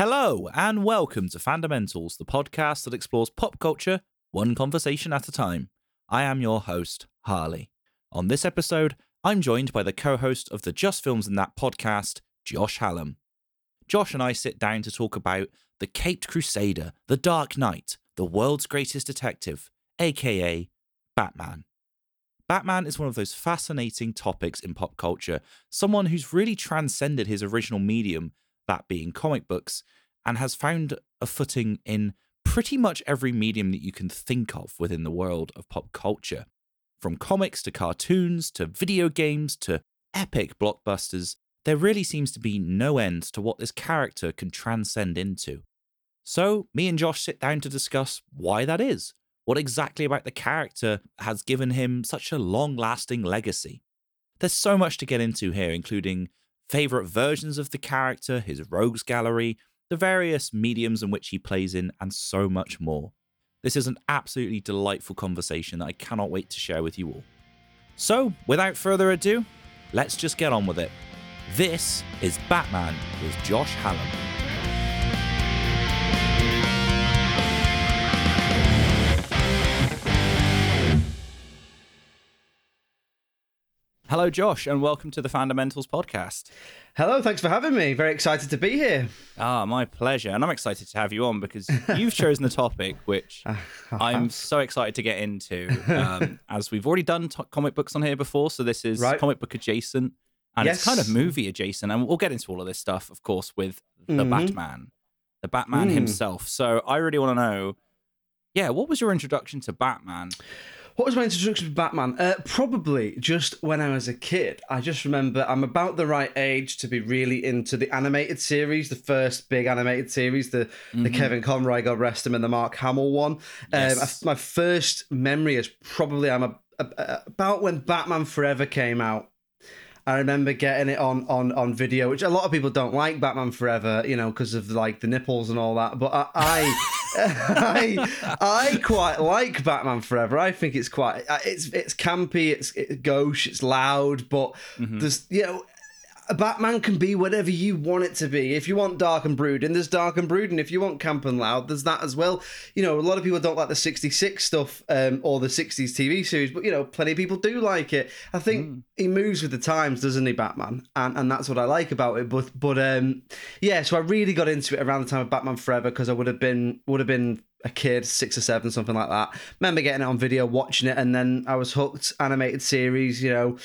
Hello, and welcome to Fundamentals, the podcast that explores pop culture one conversation at a time. I am your host, Harley. On this episode, I'm joined by the co host of the Just Films in That podcast, Josh Hallam. Josh and I sit down to talk about the Caped Crusader, the Dark Knight, the world's greatest detective, aka Batman. Batman is one of those fascinating topics in pop culture, someone who's really transcended his original medium, that being comic books, and has found a footing in pretty much every medium that you can think of within the world of pop culture. From comics to cartoons to video games to epic blockbusters, there really seems to be no end to what this character can transcend into. So, me and Josh sit down to discuss why that is. What exactly about the character has given him such a long lasting legacy? There's so much to get into here, including favourite versions of the character, his rogues gallery, the various mediums in which he plays in, and so much more. This is an absolutely delightful conversation that I cannot wait to share with you all. So, without further ado, let's just get on with it. This is Batman with Josh Hallam. Hello, Josh, and welcome to the Fundamentals podcast. Hello, thanks for having me. Very excited to be here. Ah, my pleasure. And I'm excited to have you on because you've chosen the topic which I'm so excited to get into. Um, as we've already done comic books on here before, so this is Right. comic book adjacent and it's kind of movie adjacent. And we'll get into all of this stuff, of course, with the Mhm. Batman, the Batman Mm. himself. So I really want to know, yeah, what was your introduction to Batman? What was my introduction to Batman? Uh, probably just when I was a kid. I just remember I'm about the right age to be really into the animated series, the first big animated series, the the Mhm. Kevin Conroy, God rest him, and the Mark Hamill one. Yes. Um, I, my first memory is probably I'm a, a- about when Batman Forever came out. I remember getting it on on on video, which a lot of people don't like Batman Forever, you know, because of like the nipples and all that. But I, I, I, I quite like Batman Forever. I think it's quite it's it's campy, it's, it's gauche, it's loud, but Mhm. there's you know. A Batman can be whatever you want it to be. If you want dark and brooding, there's dark and brooding. If you want camp and loud, there's that as well. You know, a lot of people don't like the 66 stuff um, or the 60s TV series, but, you know, plenty of people do like it. I think Mm. he moves with the times, doesn't he, Batman? And and that's what I like about it. But, but um, yeah, so I really got into it around the time of Batman Forever because I would have been would have been a kid, six or seven, something like that. Remember getting it on video, watching it, and then I was hooked. Animated series, you know,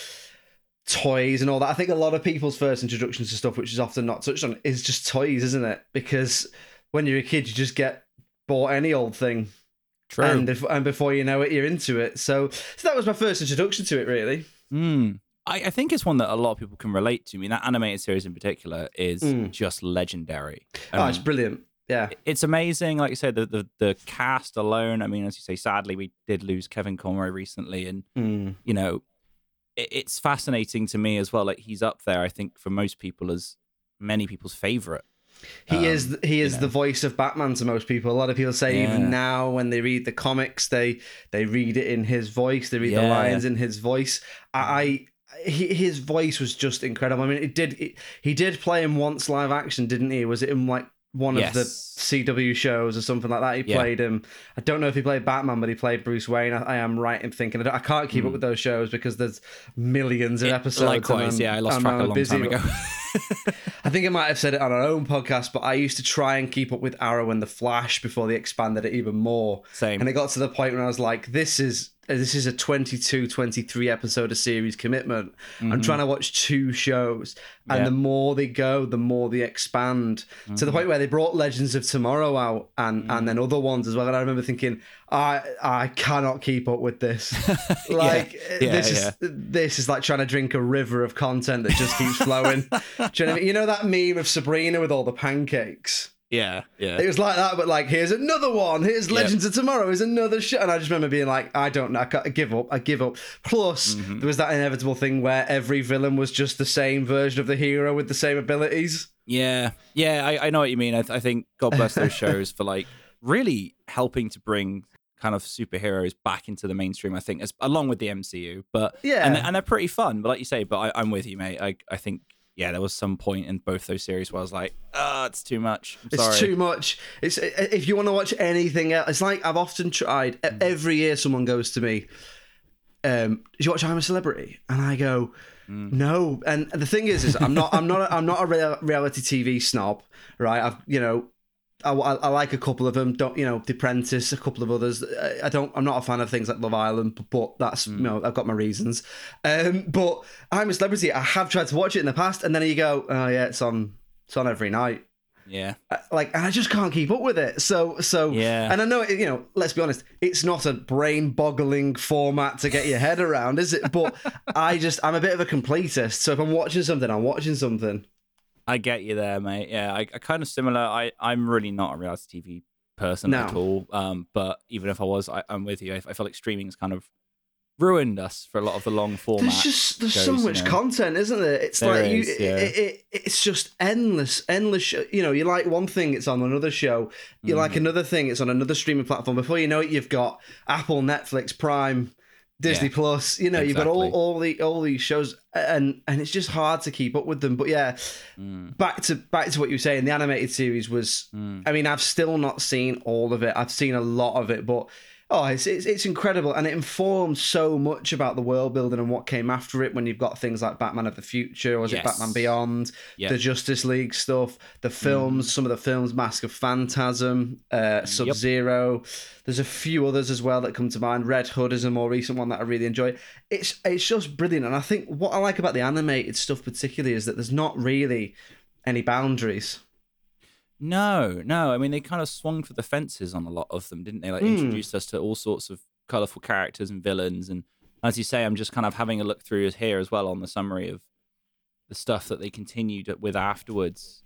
toys and all that. I think a lot of people's first introductions to stuff, which is often not touched on, is just toys, isn't it? Because when you're a kid, you just get bought any old thing, True. and if, and before you know it, you're into it. So, so that was my first introduction to it, really. Mm. I, I think it's one that a lot of people can relate to. I mean, that animated series in particular is Mm. just legendary. oh, it's Um, brilliant. Yeah. it's amazing. Like you said, the, the the cast alone. I mean, as you say, sadly we did lose Kevin Conroy recently, and Mm. you know, it's fascinating to me as well. Like he's up there, I think, for most people as many people's favorite. He Um, is he is you know. the voice of Batman to most people. A lot of people say Yeah. even now when they read the comics, they they read it in his voice. They read the lines in his voice. I, I he, his voice was just incredible. I mean, it did it, he did play him once live action, didn't he? Was it in like one of the CW shows or something like that? He Yeah. played him. I don't know if he played Batman, but he played Bruce Wayne. I, I am right in thinking. I, I can't keep Mm. up with those shows because there's millions of It- episodes. Likewise, I'm- yeah, I lost I'm- track a I'm long busy. time ago. I think I might have said it on our own podcast, but I used to try and keep up with Arrow and the Flash before they expanded it even more. Same. And it got to the point where I was like, this is this is a 22, 23 episode a series commitment. I'm trying to watch two shows. And Mm-hmm. Yeah. the more they go, the more they expand. To Mm-hmm. the point where they brought Legends of Tomorrow out and, and then other ones as well. And I remember thinking, I I cannot keep up with this. like Yeah, this yeah. is this is like trying to drink a river of content that just keeps flowing. You know I mean? You know that meme of Sabrina with all the pancakes? Yeah, yeah. It was like that, but like, here's another one. Here's Legends of Tomorrow. Is another show. And I just remember being like, I don't know. I, I give up. I give up. Plus, Mm-hmm. there was that inevitable thing where every villain was just the same version of the hero with the same abilities. Yeah, yeah, I, I know what you mean. I, I think God bless those shows for like really helping to bring kind of superheroes back into the mainstream. I think, as along with the MCU, but Yeah. and and they're pretty fun. But like you say, but I, I'm with you, mate. I I think yeah, there was some point in both those series where I was like, oh, it's too much. I'm It's sorry. too much. It's if you want to watch anything else, it's like I've often tried. e- mm. Every year, someone goes to me, um, "Did you watch I'm a Celebrity?" And I go, mm. "No." And the thing is, is I'm not, I'm not, a, I'm not a reality TV snob, right? I've, you know, I, I, like a couple of them. Don't you know, The Apprentice, a couple of others. I, don't. I'm not a fan of things like Love Island, but, but that's you know, I've got my reasons. Um, but I'm a Celebrity. I have tried to watch it in the past, and then you go, "Oh yeah, it's on, it's on every night." Yeah. Uh, like and I just can't keep up with it. So so Yeah. And I know it- you know. Let's be honest. It's not a brain-boggling format to get your head around, is it? But I just I'm a bit of a completist. So if I'm watching something, I'm watching something. I get you there, mate. Yeah, I, I kind of similar. I I'm really not a reality TV person No. at all. Um, but even if I was, I, I'm with you. I, I feel like streaming's kind of ruined us for a lot of the long format. There's just there's so shows, you much know. content, isn't there? It's There like you, yeah. it, it, it's just endless, endless. Show. You know, you like one thing, it's on another show. You Mm. like another thing, it's on another streaming platform. Before you know it, you've got Apple, Netflix, Prime, Disney Yeah. Plus. You know, you've got all, all the all these shows, and and it's just hard to keep up with them. But yeah, Mm, back to back to what you were saying. The animated series was. mm. I mean, I've still not seen all of it. I've seen a lot of it, but oh, it's it's, it's incredible, and it informs so much about the world building and what came after it. When you've got things like Batman of the Future, or was it Batman Beyond, Yeah. the Justice League stuff, the films, some of the films, Mask of Phantasm, uh, Sub Zero. There's a few others as well that come to mind. Red Hood is a more recent one that I really enjoy. It's it's just brilliant, and I think what I like about the animated stuff particularly is that there's not really any boundaries. No, no. I mean, they kind of swung for the fences on a lot of them, didn't they? Like Mm. introduced us to all sorts of colorful characters and villains. And as you say, I'm just kind of having a look through here as well on the summary of the stuff that they continued with afterwards.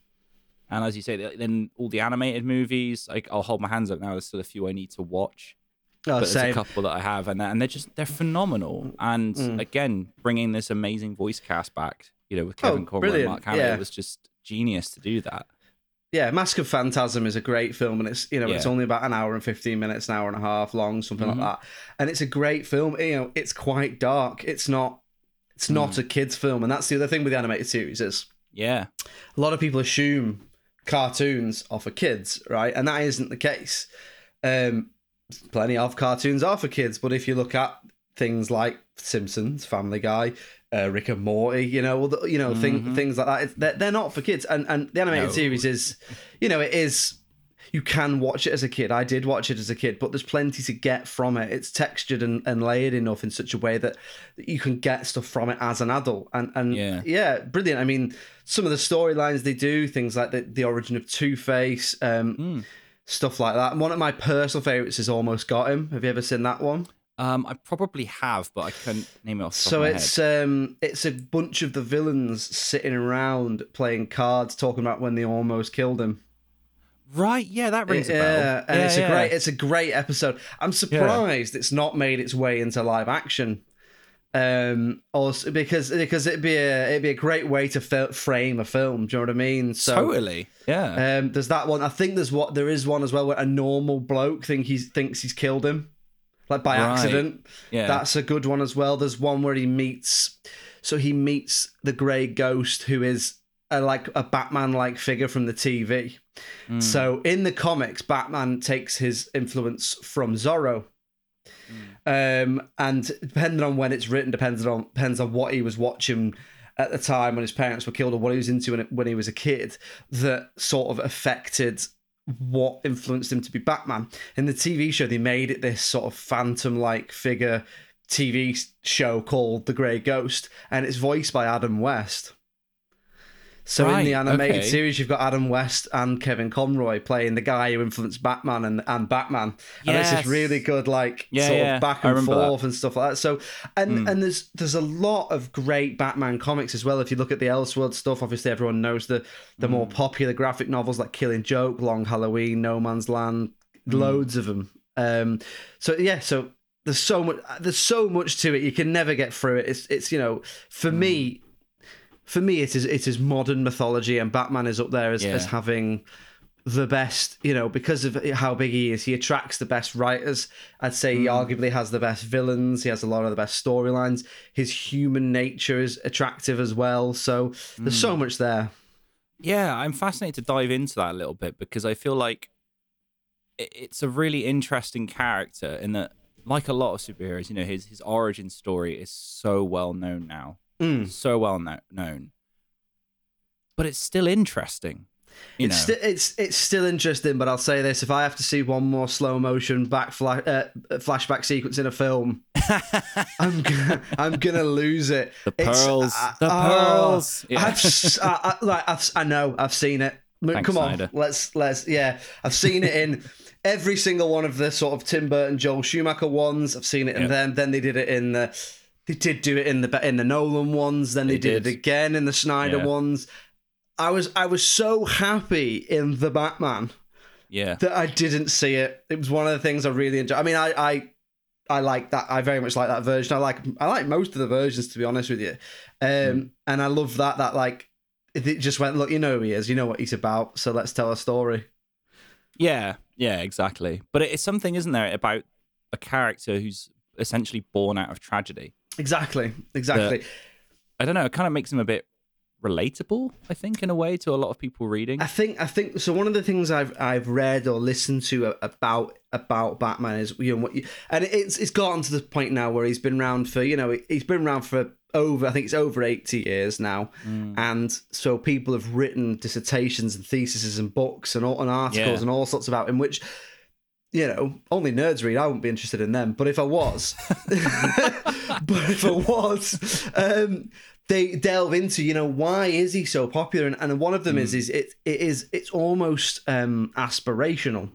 And as you say, th- then all the animated movies, like I'll hold my hands up now. There's still a few I need to watch, Oh, but there's a couple that I have, and and they're just they're phenomenal. And Mm. again, bringing this amazing voice cast back, you know, with Kevin Conroy and Mark Hamill, yeah. it was just genius to do that. Yeah, Mask of Phantasm is a great film, and it's you know it's only about an hour and fifteen minutes, an hour and a half long, something Mhm. like that. And it's a great film. You know, it's quite dark. It's not. It's not Mm. a kids' film, and that's the other thing with the animated series is Yeah, a lot of people assume cartoons are for kids, right? And that isn't the case. Um, plenty of cartoons are for kids, but if you look at things like Simpsons, Family Guy, uh, Rick and Morty, you know, the, you know, thing, Mhm. things like that, it's, they're, they're not for kids. And and the animated No. series is, you know, it is. You can watch it as a kid. I did watch it as a kid, but there's plenty to get from it. It's textured and, and layered enough in such a way that you can get stuff from it as an adult. And and Yeah. yeah, brilliant. I mean, some of the storylines they do, things like the, the origin of Two Face, um, Mm. stuff like that. And one of my personal favorites is Almost Got Him. Have you ever seen that one? Um, I probably have, but I couldn't name it off So it's um it's a bunch of the villains sitting around playing cards, talking about when they almost killed him. Right, yeah, that rings a bell. Yeah, and Yeah, it's a great it's a great episode. I'm surprised it's not made its way into live action. Um, also because because it'd be a it'd be a great way to frame a film. Do you know what I mean? So totally. Yeah. Um, there's that one. I think there's what there is one as well where a normal bloke think he's thinks he's killed him, like by Right. accident. yeah. That's a good one as well. There's one where he meets, so he meets the Grey Ghost, who is a, like a Batman-like figure from the TV. Mm. So in the comics, Batman takes his influence from Zorro. Um, and depending on when it's written, depends on depends on what he was watching at the time when his parents were killed or what he was into when, when he was a kid that sort of affected what influenced him to be Batman. In the TV show, they made it this sort of phantom like figure TV show called The Grey Ghost, and it's voiced by Adam West. So in the animated okay. series, you've got Adam West and Kevin Conroy playing the guy who influenced Batman and, and Batman, and it's this Yes. really good like Yeah, sort yeah, of back and remember that. forth and stuff like that. So and Hmm. and there's there's a lot of great Batman comics as well. If you look at the Elseworld stuff, obviously everyone knows the the more Hmm. popular graphic novels like Killing Joke, Long Halloween, No Man's Land, Hmm. loads of them. Um, so yeah, so there's so much there's so much to it. You can never get through it. It's it's you know for Hmm. me, for me it is it is modern mythology, and Batman is up there as, Yeah. as having the best, you know, because of how big he is, he attracts the best writers. I'd say he hmm. arguably has the best villains. He has a lot of the best storylines. His human nature is attractive as well. So there's so hmm. much there. Yeah, I'm fascinated to dive into that a little bit because I feel like it's a really interesting character in that, like a lot of superheroes, you know, his his origin story is so well known now, Mm. so well kno- known, but it's still interesting. You It's sti- it's it's still interesting, but I'll say this: if I have to see one more slow motion back flash, uh, flashback sequence in a film, I'm gonna, I'm gonna lose it. the pearls, uh, the oh, pearls. Yeah. I've, I, I- like, I've, I know, I've seen it. Thanks, Come on, Snyder. let's let's yeah. I've seen it in every single one of the sort of Tim Burton, Joel Schumacher ones. I've seen it in Yeah. them. Then they did it in the. They did do it in the in the Nolan ones. Then they, They did, did. it again in the Snyder Yeah. ones. I was I was so happy in the Batman yeah, that I didn't see it. It was one of the things I really enjoyed. I mean, I I I like that. I very much like that version. I like I like most of the versions to be honest with you. Um, Mm. and I love that that like it just went look. You know who he is. You know what he's about. So let's tell a story. yeah, yeah, exactly. But it's something, isn't there, about a character who's essentially born out of tragedy. Exactly. Exactly. I don't know. It kind of makes him a bit relatable. I think, in a way, to a lot of people reading. I think I think so. One of the things I've I've read or listened to about about Batman is you know what you, and it's it's gotten to the point now where he's been around for you know he's been around for over I think it's over eighty years now, mm. and so people have written dissertations and theses and books and all and articles Yeah. and all sorts about him, which. You know, only nerds read. I wouldn't be interested in them. But if I was, but if I was, um, they delve into you know why is he so popular? And, and one of them Hmm. is is it it is it's almost um aspirational.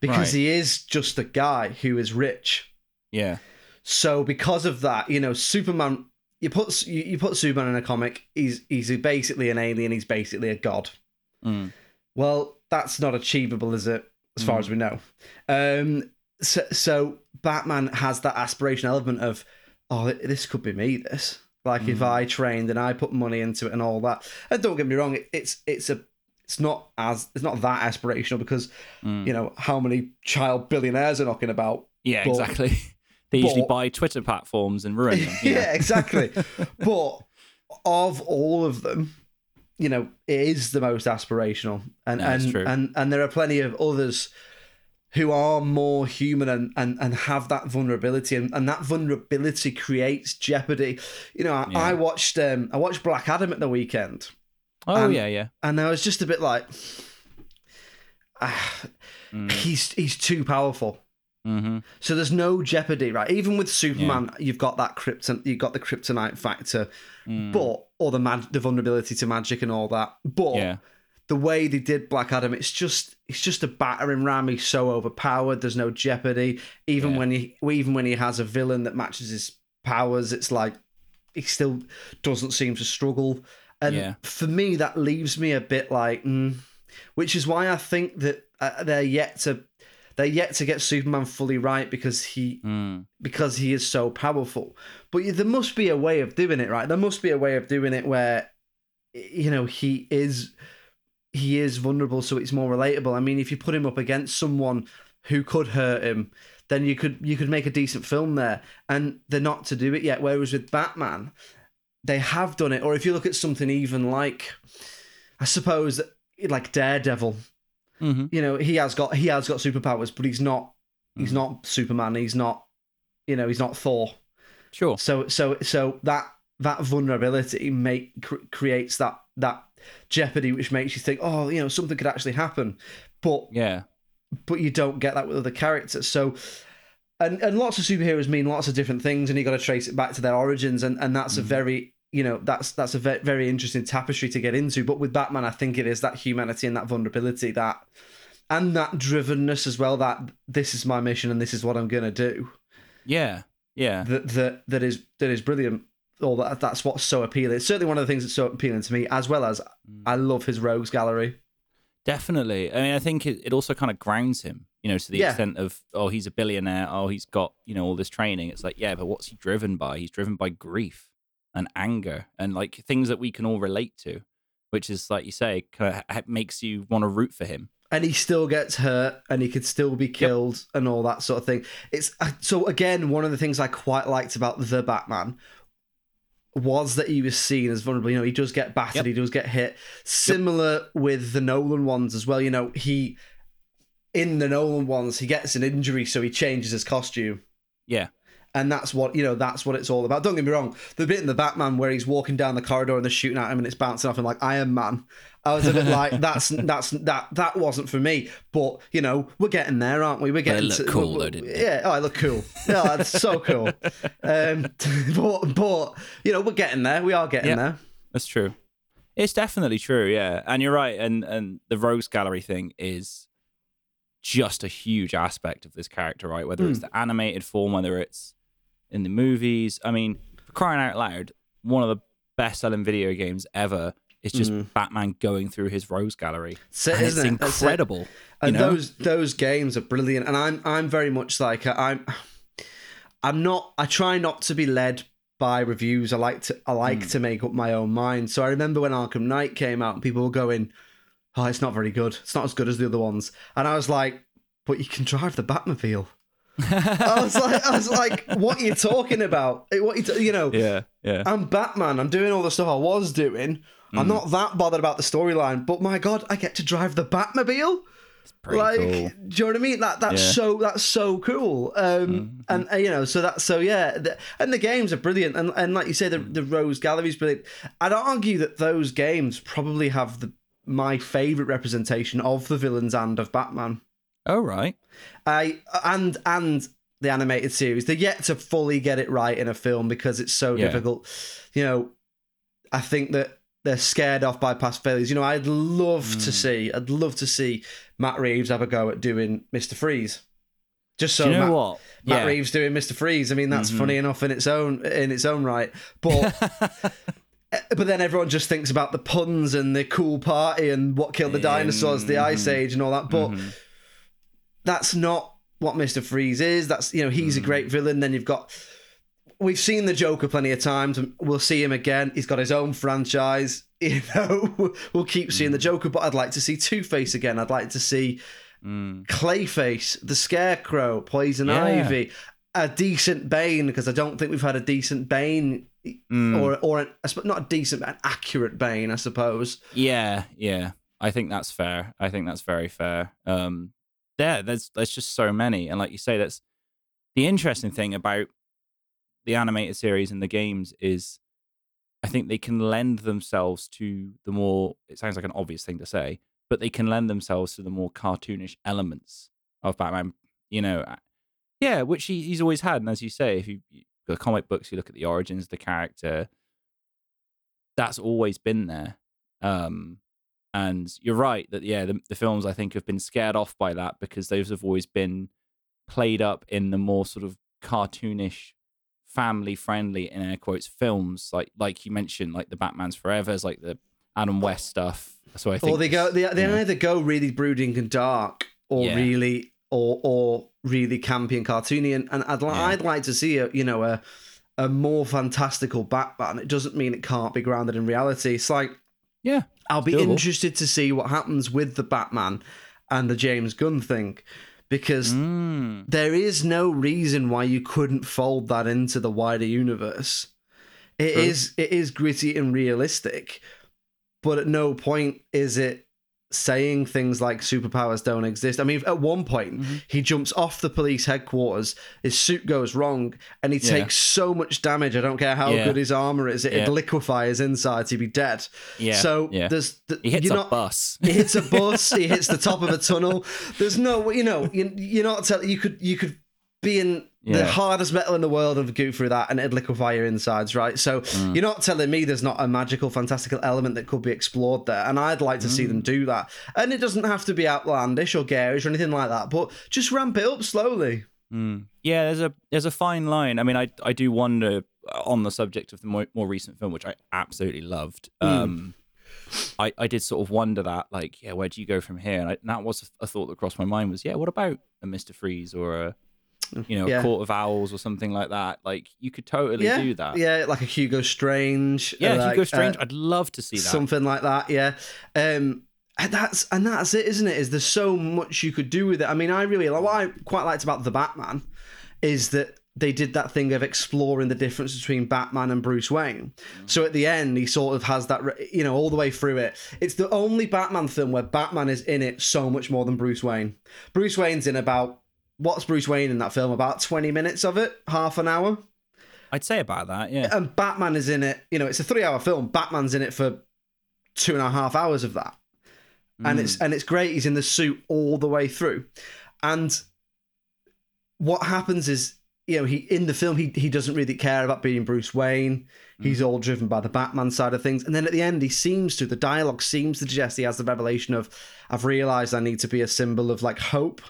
Because Right. he is just a guy who is rich. Yeah, so because of that you know superman you put you, you put superman in a comic he's he's basically an alien he's basically a god. Mm. well that's not achievable is it? As far as we know. Um so, so batman has that aspiration element of oh this could be me this like if i trained and i put money into it and all that and don't get me wrong it's it's a it's not as it's not that aspirational because Mm. you know how many child billionaires are knocking about yeah, But- exactly. They usually buy Twitter platforms and ruin them. know? yeah, exactly. but of all of them, you know, it is the most aspirational, and No, and, and and there are plenty of others who are more human and and, and have that vulnerability, and, and that vulnerability creates jeopardy. You know, I, Yeah. I watched um I watched Black Adam at the weekend, Oh Um, yeah, yeah. and I was just a bit like. ah, Mm. He's he's too powerful. hmm So there's no jeopardy, right? Even with Superman, you've got that krypton, you've got the kryptonite factor, Mm. but or the mag- the vulnerability to magic and all that. But Yeah, the way they did Black Adam, it's just it's just a battering ram. He's so overpowered. There's no jeopardy. Even Yeah. when he even when he has a villain that matches his powers, it's like he still doesn't seem to struggle. And Yeah. for me, that leaves me a bit like, mm, which is why I think that uh, they're yet to they're yet to get Superman fully right because he Mm. because he is so powerful. But there must be a way of doing it, right? There must be a way of doing it where you know he is he is vulnerable, so it's more relatable. I mean, if you put him up against someone who could hurt him, then you could you could make a decent film there. And they're not to do it yet. Whereas with Batman, they have done it. Or if you look at something even like, I suppose, like Daredevil, hmm you know, he has got he has got superpowers, but he's not he's not Superman. He's not you know he's not Thor. Sure. So so so that that vulnerability make cr- creates that that jeopardy, which makes you think, oh, you know, something could actually happen, but Yeah. but you don't get that with other characters. So. And, and lots of superheroes mean lots of different things, and you got to trace it back to their origins, and, and that's a mm. very you know that's that's a ve- very interesting tapestry to get into. But with Batman, I think it is that humanity and that vulnerability that and that drivenness as well. That this is my mission and this is what I'm gonna do. Yeah. Yeah. That that that is that is brilliant. Or that that's what's so appealing. It's certainly one of the things that's so appealing to me, as well as I love his rogues gallery. Definitely. I mean, I think it, it also kind of grounds him, you know, to the Yeah. extent of, oh, he's a billionaire. Oh, he's got, you know, all this training. It's like, yeah, but what's he driven by? He's driven by grief and anger and like things that we can all relate to, which is, like you say, kind of makes you want to root for him. and he still gets hurt and he could still be killed and all that sort of thing. It's uh, so again one of the things I quite liked about the Batman was that he was seen as vulnerable. You know, he does get battered, Yep. he does get hit. Similar with the Nolan ones as well. You know, he in the Nolan ones he gets an injury, so he changes his costume. Yeah. And that's what you know. That's what it's all about. Don't get me wrong. The bit in the Batman where he's walking down the corridor and they're shooting at him and it's bouncing off him like Iron Man. I was a bit like, that's that's that that wasn't for me. But you know, we're getting there, aren't we? We're getting looked to, cool, we- though, didn't it? Yeah. Oh, I look cool. Yeah, it's so cool. Um, but but you know, we're getting there. We are getting Yeah. there. That's true. It's definitely true, yeah. And you're right. And and the Rogues Gallery thing is just a huge aspect of this character, right? Whether it's the animated form, whether it's in the movies. I mean, crying out loud, one of the best selling video games ever is just Batman going through his rogues Gallery. And it's it? That's it. incredible. You and know? those those games are brilliant and i'm i'm very much like i'm i'm not i try not to be led by reviews i like to i like Hmm. to make up my own mind so i remember when arkham knight came out and people were going oh it's not very good it's not as good as the other ones and i was like but you can drive the batmobile i was like i was like what are you talking about what you, t- you know yeah, yeah. I'm Batman. I'm doing all the stuff I was doing. I'm not that bothered about the storyline, but my God, I get to drive the Batmobile. Like, cool. do you know what I mean? That that's Yeah. Mm-hmm. so that's so cool. Um, and uh, you know, so that so yeah, the, and the games are brilliant. And and like you say, the Mm. the Rogues Gallery is brilliant. I'd argue that those games probably have the my favorite representation of the villains and of Batman. Oh, right. I and and the animated series. They're yet to fully get it right in a film because it's so Yeah. difficult. You know, I think that they're scared off by past failures. You know, I'd love Hmm. to see, I'd love to see Matt Reeves have a go at doing Mister Freeze. Just so Do you know Matt, what? Matt yeah. Reeves doing Mister Freeze. I mean, that's Mhm. funny enough in its own in its own right, but. But then everyone just thinks about the puns and the cool party and what killed the dinosaurs, the Ice. Age, and all that. But Mhm. that's not what Mr. Freeze is. That's you know, he's a great villain. Then you've got we've seen the Joker plenty of times we'll see him again. He's got his own franchise. You know, we'll keep seeing the Joker, but I'd like to see Two Face again. I'd like to see Mm. Clayface, the Scarecrow, Poison Yeah. Ivy, a decent Bane, because I don't think we've had a decent Bane Mm. or or an, not a decent, but an accurate Bane, I suppose. Yeah, yeah. I think that's fair. I think that's very fair. Um there there's there's just so many and like you say that's the interesting thing about the animated series and the games is I think they can lend themselves to the more it sounds like an obvious thing to say, but they can lend themselves to the more cartoonish elements of Batman, you know. Yeah, which he, he's always had and as you say if you you- the comic books you look at the origins of the character that's always been there. Um and you're right that yeah, the, the films I think have been scared off by that because those have always been played up in the more sort of cartoonish, family friendly in air quotes films, like like you mentioned, like the Batman's Forever's, like the Adam West stuff. So I think Or they go, they, they either go really brooding and dark, or Yeah. really, or or really campy and cartoony. And, and I'd li- Yeah. I'd like to see a you know a a more fantastical Batman. It doesn't mean it can't be grounded in reality. It's like yeah, I'll be doable. interested to see what happens with the Batman and the James Gunn thing, because Mm. there is no reason why you couldn't fold that into the wider universe. It True. is it is gritty and realistic, but at no point is it saying things like superpowers don't exist. I mean, at one point Mm-hmm. he jumps off the police headquarters, his suit goes wrong, and he Yeah. takes so much damage. I don't care how Yeah. good his armor is; it Yeah. liquefy his inside to be dead. yeah. so yeah. there's th- he hits you're a not, bus. he hits a bus. he hits the top of a tunnel. There's no, you know, you, you're not telling. You could, you could be in the hardest metal in the world and go through that, and it'd liquefy your insides, right? So Mm. you're not telling me there's not a magical, fantastical element that could be explored there, and I'd like to see Mm. them do that. And it doesn't have to be outlandish or garish or anything like that, but just ramp it up slowly. Mm. Yeah, there's a there's a fine line. I mean, I I do wonder uh, on the subject of the more, more recent film, which I absolutely loved. Hmm. Um, I I did sort of wonder that, like, yeah, where do you go from here? And, I, and that was a thought that crossed my mind was, yeah, what about a Mister Freeze or a you know Yeah. Court of Owls or something like that? Like, you could totally yeah, do that. yeah, like a Hugo Strange. Yeah, like, Hugo uh, Strange. I'd love to see that. something like that yeah um and that's and that's it, isn't it? Is there's so much you could do with it. I mean, I really like what I quite liked about the Batman is that they did that thing of exploring the difference between Batman and Bruce Wayne. So at the end, he sort of has that, you know, all the way through it. It's the only Batman film where Batman is in it so much more than Bruce Wayne. Bruce Wayne's in about what's Bruce Wayne in that film? About twenty minutes of it, half an hour. I'd say about that, yeah. And Batman is in it. You know, it's a three-hour film. Batman's in it for two and a half hours of that and it's hmm. and it's great. He's in the suit all the way through, and what happens is you know he in the film he he doesn't really care about being Bruce Wayne. Hmm. He's all driven by the Batman side of things, and then at the end he seems to the dialogue seems to suggest he has the revelation of I've realized I need to be a symbol of like hope,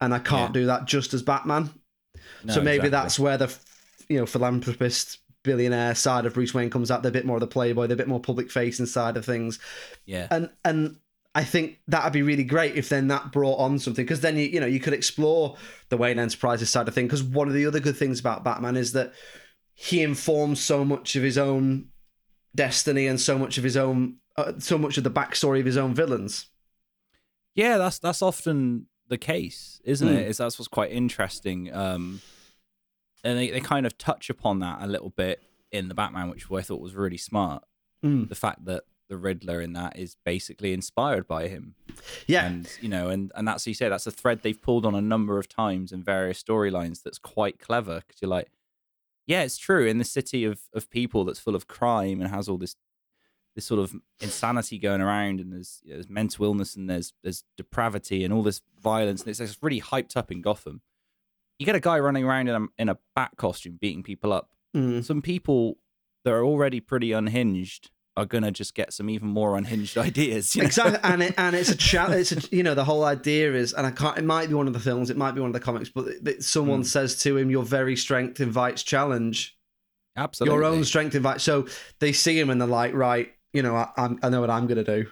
and I can't Yeah. do that just as Batman. No, so maybe exactly. that's where the you know philanthropist billionaire side of Bruce Wayne comes out. They're a bit more of the playboy, they're a bit more public facing side of things yeah. and and I think that'd be really great if then that brought on something because then you you know you could explore the Wayne Enterprises side of thing because one of the other good things about Batman is that he informs so much of his own destiny and so much of his own uh, so much of the backstory of his own villains. Yeah, that's that's often the case, isn't Mm. it? Is that's what's quite interesting. Um, and they, they kind of touch upon that a little bit in the Batman, which I thought was really smart. Mm. The fact that the Riddler in that is basically inspired by him, Yeah, and you know, and and that's you say that's a thread they've pulled on a number of times in various storylines. That's quite clever because you're like, yeah, it's true. In the city of of people that's full of crime and has all this this sort of insanity going around, and there's there's mental illness and there's there's depravity and all this violence, and it's, it's really hyped up in Gotham. You get a guy running around in a in a bat costume beating people up. Mm. Some people that are already pretty unhinged are gonna just get some even more unhinged ideas. you know? exactly, and it and it's a cha- It's a you know the whole idea is, and I can't. It might be one of the films. It might be one of the comics, but that someone Mm. says to him, "Your very strength invites challenge." Absolutely. your own strength invites. So they see him and they're like, right, you know, I, I'm, I know what I'm going to do.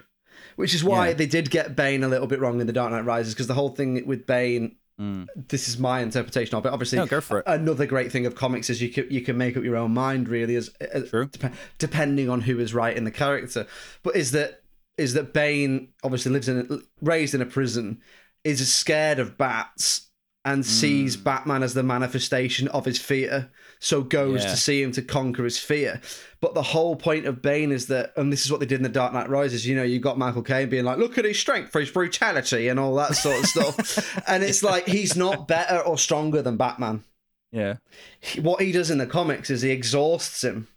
Which is why Yeah. they did get Bane a little bit wrong in The Dark Knight Rises, because the whole thing with Bane, Mm. this is my interpretation of it. Obviously, No, go for it. another great thing of comics is you can you can make up your own mind, really, as, as True. dep- depending on who is writing the character. But is that is that Bane obviously lives in a, raised in a prison, is scared of bats and sees Mm. Batman as the manifestation of his fear, so goes Yeah. to see him to conquer his fear. But the whole point of Bane is that, and this is what they did in The Dark Knight Rises. You know, you got Michael Caine being like, "Look at his strength for his brutality and all that sort of stuff," and it's like he's not better or stronger than Batman Yeah. what he does in the comics is he exhausts him.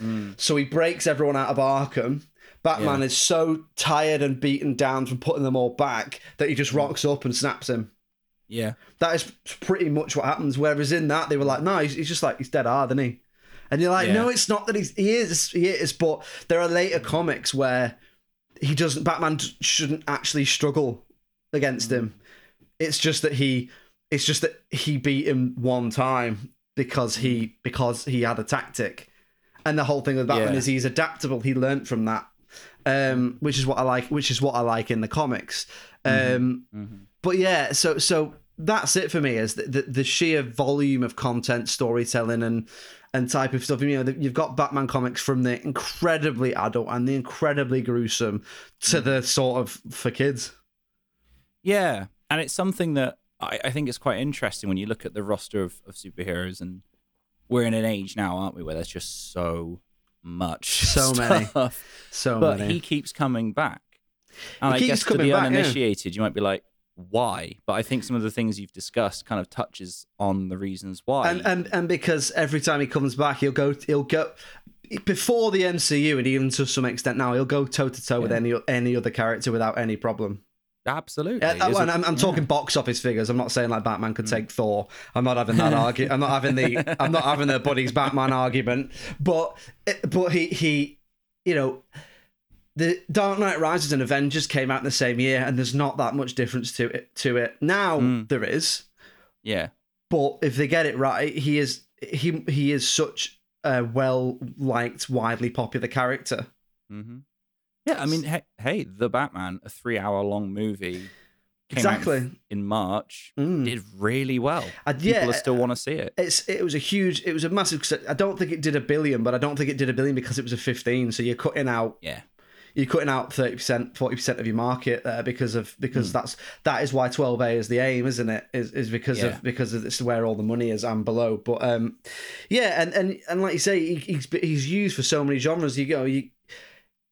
Mm. So he breaks everyone out of Arkham. Batman Yeah. is so tired and beaten down from putting them all back that he just rocks up and snaps him. Yeah. That is pretty much what happens. Whereas in that, they were like, no, he's, he's just like, he's dead hard, isn't he? And you're like, Yeah. no, it's not that he's, he is, he is. But there are later comics where he doesn't, Batman shouldn't actually struggle against him. It's just that he, it's just that he beat him one time because he, because he had a tactic. And the whole thing with Batman Yeah. is he's adaptable. He learned from that. Um, which is what I like, which is what I like in the comics. Um, Mhm. But yeah, so so that's it for me. Is the, the, the sheer volume of content, storytelling, and and type of stuff. You know, you've got Batman comics from the incredibly adult and the incredibly gruesome to mm. the sort of for kids. Yeah, and it's something that I, I think is quite interesting when you look at the roster of, of superheroes, and we're in an age now, aren't we, where there's just so much, So many. stuff. So But many. he keeps coming back, and He I keeps guess to the back, yeah. uninitiated, you might be like, why? But I think some of the things you've discussed kind of touches on the reasons why. and and and because every time he comes back, he'll go he'll go before the MCU and even to some extent now, he'll go toe to toe with any any other character without any problem. Absolutely, Yeah, There's and a- I'm, I'm yeah. talking box office figures. I'm not saying like Batman could mm. take Thor. I'm not having that argument. I'm not having the. I'm not having the buddies Batman argument. But eh, but he he, you know, the Dark Knight Rises and Avengers came out in the same year, and there's not that much difference to it. To it now Mm. there is, Yeah, but if they get it right, he is he he is such a well liked, widely popular character. Mm-hmm. yeah. I mean, hey, hey, the Batman, a three-hour-long movie, came out Exactly. in March, Mm. did really well. Uh, People yeah, are still want to see it. it's it was a huge it was a massive. I don't think it did a billion, but I don't think it did a billion because it was a 15. So you're cutting out Yeah, you're cutting out thirty percent, forty percent of your market there because of because Hmm. that's that is why twelve A is the aim, isn't it? Is is because Yeah. of because of it's where all the money is and below. But um, yeah, and and and like you say, he, he's he's used for so many genres. You go you.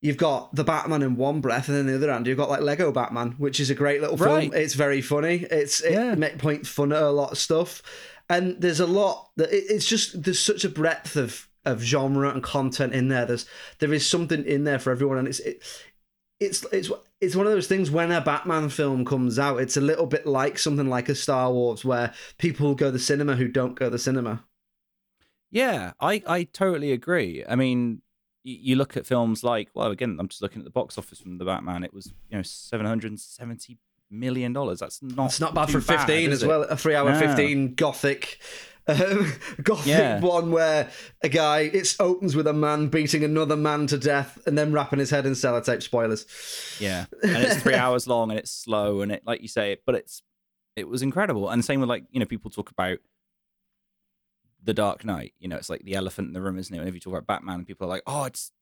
You've got the Batman in one breath, and then the other hand, you've got like Lego Batman, which is a great little film. Right. It's very funny. It's it Yeah. make point fun at a lot of stuff, and there's a lot that it, it's just there's such a breadth of of genre and content in there. There's there is something in there for everyone, and it's it, it's it's it's one of those things when a Batman film comes out, it's a little bit like something like a Star Wars, where people go to the cinema who don't go to the cinema. Yeah, I, I totally agree. I mean, you, look at films like, well, again, I'm just looking at the box office from the Batman. It was, you know, seven hundred and seventy million dollars. That's not. It's not bad for fifteen is as well. A three-hour No. fifteen gothic. Um, gothic Yeah. one where a guy it opens with a man beating another man to death and then wrapping his head in sellotape spoilers Yeah, and it's three hours long and it's slow and it, like you say, but it's it was incredible. And same with like you know people talk about the Dark Knight. You know, it's like the elephant in the room, isn't it? Whenever you talk about Batman, people are like, oh, it's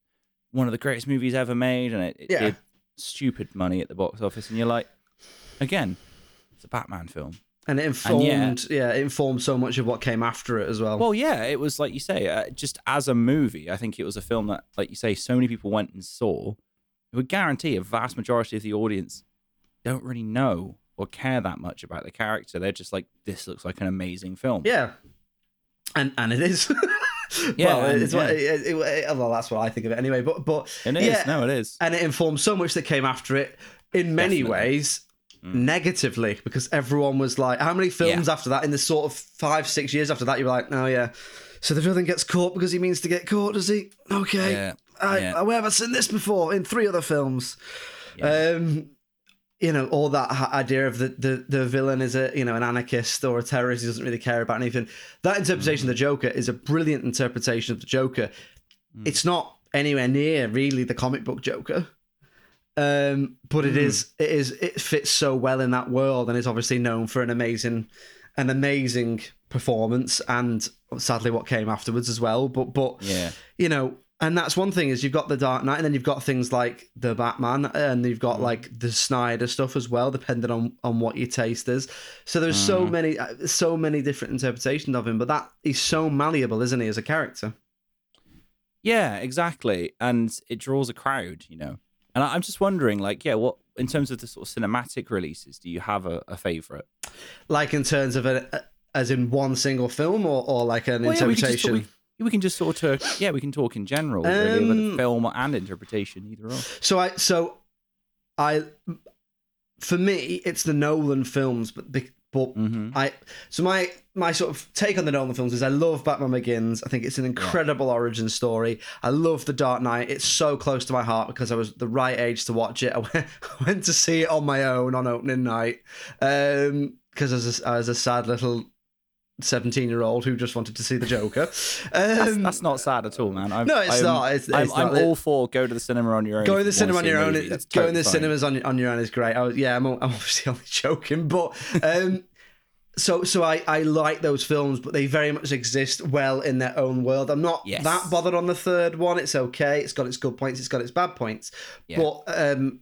one of the greatest movies ever made, and it, it Yeah. did stupid money at the box office, and you're like, again, it's a Batman film. And it informed And yeah it informed so much of what came after it as well Well, yeah, it was like you say, uh, just as a movie, I think it was a film that, like you say, so many people went and saw. It would guarantee a vast majority of the audience don't really know or care that much about the character. They're just like, this looks like an amazing film. yeah and and it is Yeah, well, and- it's what, yeah. it, it, it- well that's what i think of it anyway but but It is. yeah No, it is. and it informed so much that came after it in many Definitely. ways Mm. negatively because everyone was like how many films after that in the sort of five six years after that you were like oh yeah so the villain gets caught because he means to get caught does he okay Yeah. I, yeah. where have I seen this before in three other films Yeah. um you know all that idea of the, the the villain is a you know an anarchist or a terrorist who doesn't really care about anything that interpretation of the joker is a brilliant interpretation of the joker Mm. it's not anywhere near really the comic book joker um but it Mm. is it is it fits so well in that world and is obviously known for an amazing an amazing performance and sadly what came afterwards as well but but yeah. you know, and that's one thing is you've got the Dark Knight, and then you've got things like the Batman, and you've got like the Snyder stuff as well, depending on on what your taste is. So there's Mm. so many, uh, so many different interpretations of him, but that he's so malleable, isn't he, as a character? Yeah, exactly. And it draws a crowd, you know. And I- I'm just wondering, like, yeah, what in terms of the sort of cinematic releases, do you have a, a favorite? Like in terms of a, as in one single film, or or like an Well, yeah, we can just interpretation. we, we can just sort of, yeah, we can talk in general, really, about Um, film and interpretation, either or. So I so I for me it's the Nolan films, but the, but hmm I so my my sort of take on the Nolan films is I love Batman Begins. I think it's an incredible origin story. I love The Dark Knight. It's so close to my heart because I was the right age to watch it. I went, I went to see it on my own on opening night um, because as a, I was a sad little seventeen year old who just wanted to see the Joker. That's, Um, that's not sad at all, man. I'm, no, it's I'm, not. It's, I'm, it's I'm all for go to the cinema on your own. Going if to the cinema on your own, that's going to the fine. cinemas on on your own is great. I was, yeah, I'm, I'm obviously only joking, but um, so so I I like those films, but they very much exist well in their own world. I'm not Yes. that bothered on the third one. It's okay. It's got its good points. It's got its bad points, Yeah. but um.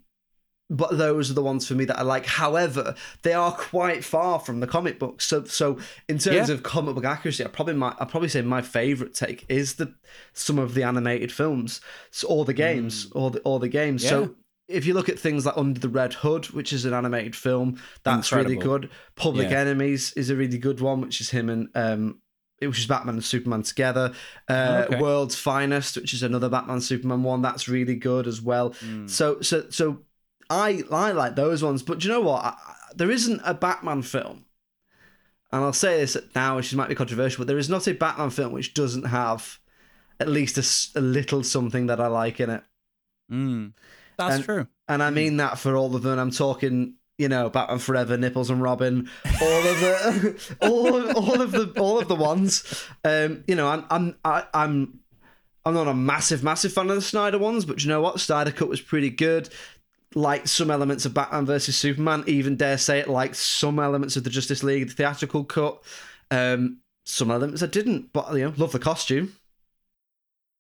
But those are the ones for me that I like. However, they are quite far from the comic books. So, so in terms Yeah. of comic book accuracy, I probably might, I probably say my favorite take is the some of the animated films, or the games, or the or the games. Mm. Yeah. So if you look at things like Under the Red Hood, which is an animated film, that's really good. Public Yeah. Enemies is a really good one, which is him and um, which is Batman and Superman together. Uh, Okay. World's Finest, which is another Batman Superman one, that's really good as well. Mm. So so so I I like those ones, but do you know what? I, I- there isn't a Batman film. And I'll say this now, which might be controversial, but there is not a Batman film which doesn't have at least a little something that I like in it. Mm. That's And- true. And I mean that for all of them. I'm talking, you know, Batman Forever, Nipples and Robin, all of the, all of, all of the, all of the ones. Um, you know, I'm, I'm, I, I'm, I'm not a massive, massive fan of the Snyder ones, but you know what? Snyder Cut was pretty good. Like some elements of Batman versus Superman, even dare say it. Like some elements of the Justice League, the theatrical cut. Um, some elements I didn't, but you know, love the costume.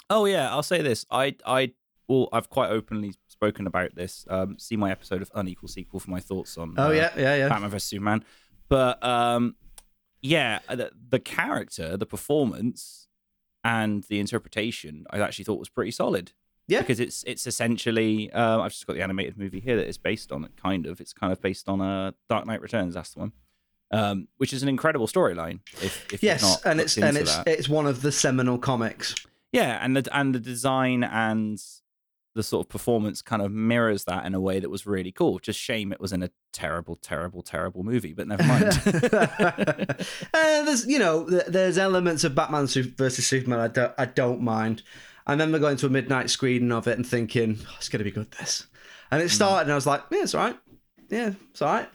Oh yeah, I'll say this. I I well, I've quite openly spoken about this. Um, see my episode of Unequal Sequel for my thoughts on. Oh uh, yeah, yeah, yeah. Batman vs Superman. But um, yeah, the, the character, the performance, and the interpretation, I actually thought was pretty solid. Yeah. because it's it's essentially um, I've just got the animated movie here that it's based on. It kind of it's kind of based on a uh, Dark Knight Returns. That's the one. Um, which is an incredible storyline. If, if Yes, not and it's and it's that. it's one of the seminal comics. Yeah, and the and the design and the sort of performance kind of mirrors that in a way that was really cool. Just shame it was in a terrible, terrible, terrible movie, but never mind. uh, there's you know there's elements of Batman Su- versus Superman I don't I don't mind. I remember going to a midnight screening of it and thinking oh, it's gonna be good this, and Mm. it started and I was like yeah it's all right yeah it's all right,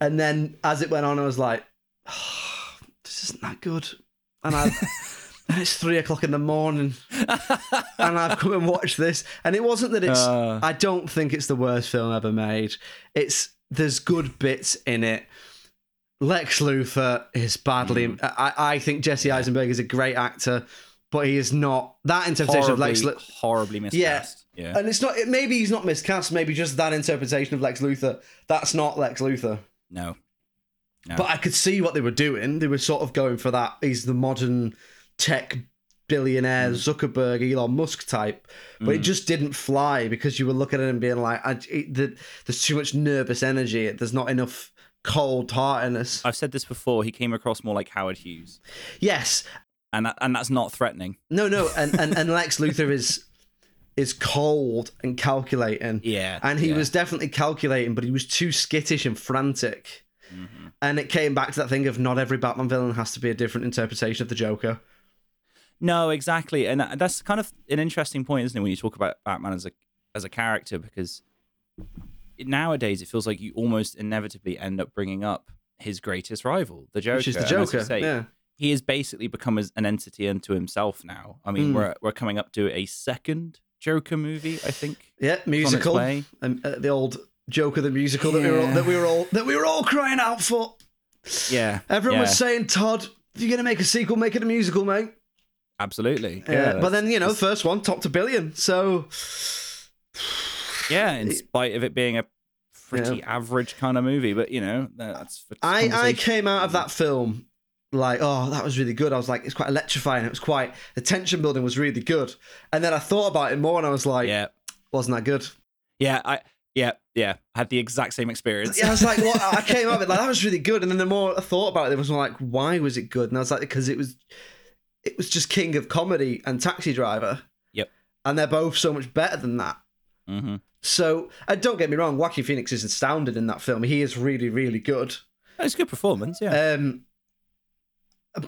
and then as it went on I was like oh, this isn't that good, and I. and it's three o'clock in the morning, and I've come and watched this. And it wasn't that it's. Uh. I don't think it's the worst film ever made. It's there's good bits in it. Lex Luthor is badly. Mm. I, I think Jesse Eisenberg is a great actor, but he is not that interpretation of Lex. horribly, Luthor. horribly miscast. Yeah. And it's not. It, maybe he's not miscast. Maybe just that interpretation of Lex Luthor. That's not Lex Luthor. No. No. But I could see what they were doing. They were sort of going for that. He's the modern tech billionaire mm. Zuckerberg, Elon Musk type. But it mm. just didn't fly because you were looking at him being like, I, it, the, there's too much nervous energy. There's not enough cold heartedness. I've said this before. He came across more like Howard Hughes, Yes. And that, and that's not threatening. No, no. And, and, and Lex Luthor is is cold and calculating. Yeah. And he yeah. was definitely calculating, but he was too skittish and frantic. Mm-hmm. And it came back to that thing of not every Batman villain has to be a different interpretation of the Joker. No, exactly, and that's kind of an interesting point, isn't it? When you talk about Batman as a as a character, because nowadays it feels like you almost inevitably end up bringing up his greatest rival, the Joker. Which is the Joker. say, yeah. He has basically become as an entity unto himself now. I mean, Mm. we're we're coming up to a second Joker movie, I think. Yeah, musical. Um, uh, the old Joker the musical that we were all, that we were all that we were all crying out for. Yeah, Everyone yeah, was saying, "Todd, if you're gonna make a sequel, make it a musical, mate." absolutely. Yeah, Yeah, but then you know, the first one topped a billion, so yeah, in spite of it being a pretty average kind of movie, but you know, that's for I I came out of that film like, oh, that was really good. I was like, it's quite electrifying. It was quite the tension building was really good. And then I thought about it more, and I was like, yeah, wasn't that good? yeah, I yeah yeah I had the exact same experience. Yeah, I was like, what? I came up it like that was really good, and then the more I thought about it, it was more like, why was it good? And I was like, because it was, it was just King of Comedy and Taxi Driver. Yep. And they're both so much better than that. hmm So, uh, don't get me wrong, Joaquin Phoenix is astounded in that film. He is really, really good. It's a good performance. Yeah. Um,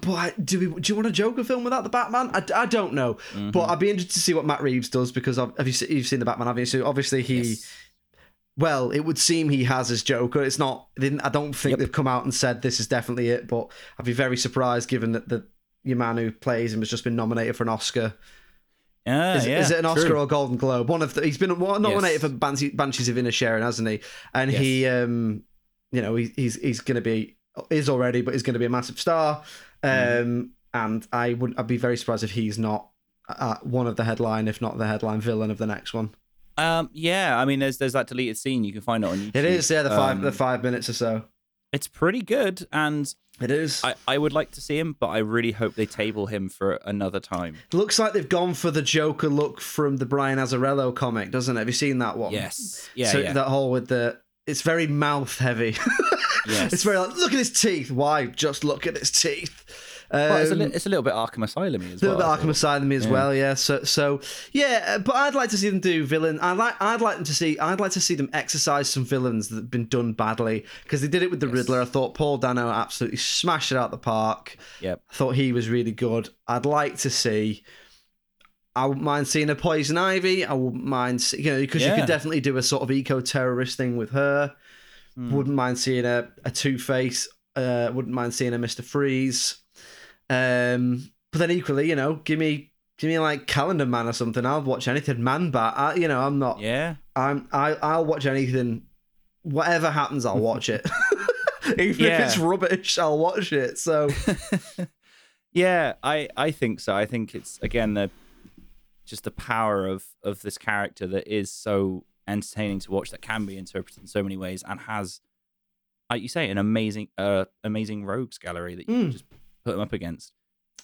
but do we? Do you want a Joker film without the Batman? I, I don't know, Mm-hmm. but I'd be interested to see what Matt Reeves does because of, have you you've seen the Batman? Have you? So obviously he. Yes. Well, it would seem he has his Joker. It's not. I don't think Yep. they've come out and said this is definitely it. But I'd be very surprised given that the your man who plays him has just been nominated for an Oscar. Yeah, Is, yeah, is it an Oscar true. or Golden Globe? One of the, he's been nominated Yes. for Banshee, Banshees of Inisherin, hasn't he? And he, um, you know, he, he's he's going to be is already, but he's going to be a massive star. Um, Mm. and I would I'd be very surprised if he's not uh, one of the headline, if not the headline villain of the next one. Um, yeah, I mean, there's there's that deleted scene you can find it on YouTube. It is, yeah, the five Um, the five minutes or so. It's pretty good, and It is. I, I would like to see him, but I really hope they table him for another time. Looks like they've gone for the Joker look from the Brian Azzarello comic, doesn't it? Have you seen that one? Yes, yeah, so yeah, that whole with the it's very mouth heavy. yes. It's very like look at his teeth. Why? Just look at his teeth. Well, it's, a Um, li- it's a little bit Arkham Asylum as a well. little I bit Arkham. Asylum as Yeah. well, yeah. So, so yeah, uh, but I'd like to see them do villain. I like, I'd like them to see. I'd like to see them exercise some villains that have been done badly because they did it with the Yes. Riddler. I thought Paul Dano absolutely smashed it out the park. Yep. I thought he was really good. I'd like to see. I wouldn't mind seeing a Poison Ivy. I wouldn't mind, see, you know, because you could definitely do a sort of eco-terrorist thing with her. Hmm. Wouldn't mind seeing a, a Two Face. Uh, wouldn't mind seeing a Mister Freeze. Um, but then equally, you know, give me give me like Calendar Man or something. I'll watch anything. Man Bat. I, you know, I'm not. Yeah, I'm. I. I'll watch anything. Whatever happens, I'll watch it. Even if it's rubbish, I'll watch it. So yeah, I I think so. I think it's again the just the power of of this character that is so entertaining to watch that can be interpreted in so many ways and has like you say an amazing uh amazing rogues gallery that you can Mm. just put them up against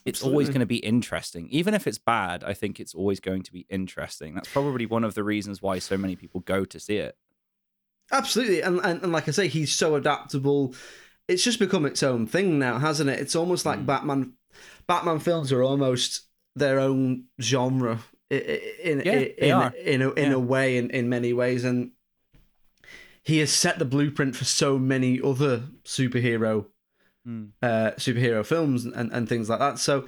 it's always going to be interesting even if it's bad i think it's always going to be interesting that's probably one of the reasons why so many people go to see it Absolutely, and, and and like I say, he's so adaptable. It's just become its own thing now, hasn't it? It's almost like Mm. Batman. Batman films are almost their own genre in Yeah, in in, in a, in Yeah. a way, in, in many ways, and he has set the blueprint for so many other superhero Mm. uh, superhero films and, and things like that. So,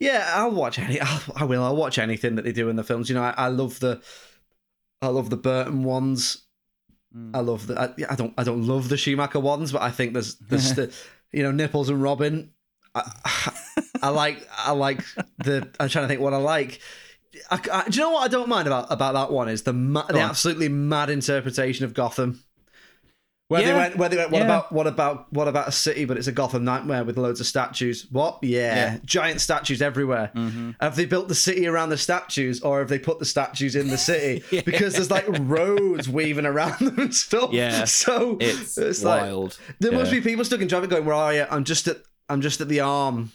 yeah, I'll watch any. I'll, I will. I'll watch anything that they do in the films. You know, I, I love the, I love the Burton ones. Mm. I love the. I, I don't. I don't love the Schumacher ones, but I think there's there's the, you know, Nipples and Robin. I, I like. I like the. I'm trying to think what I like. I, I- do you know what I don't mind about about that one is the ma- the on. absolutely mad interpretation of Gotham. Where they went, where they went, what Yeah. about what about what about a city? But it's a Gotham nightmare with loads of statues. What? Yeah, Yeah. giant statues everywhere. Mhm. Have they built the city around the statues, or have they put the statues in the city? Yeah. Because there's like roads weaving around them and stuff. Yeah. so it's, like wild there must be people stuck in traffic going, "Where are you? I'm just at I'm just at the arm."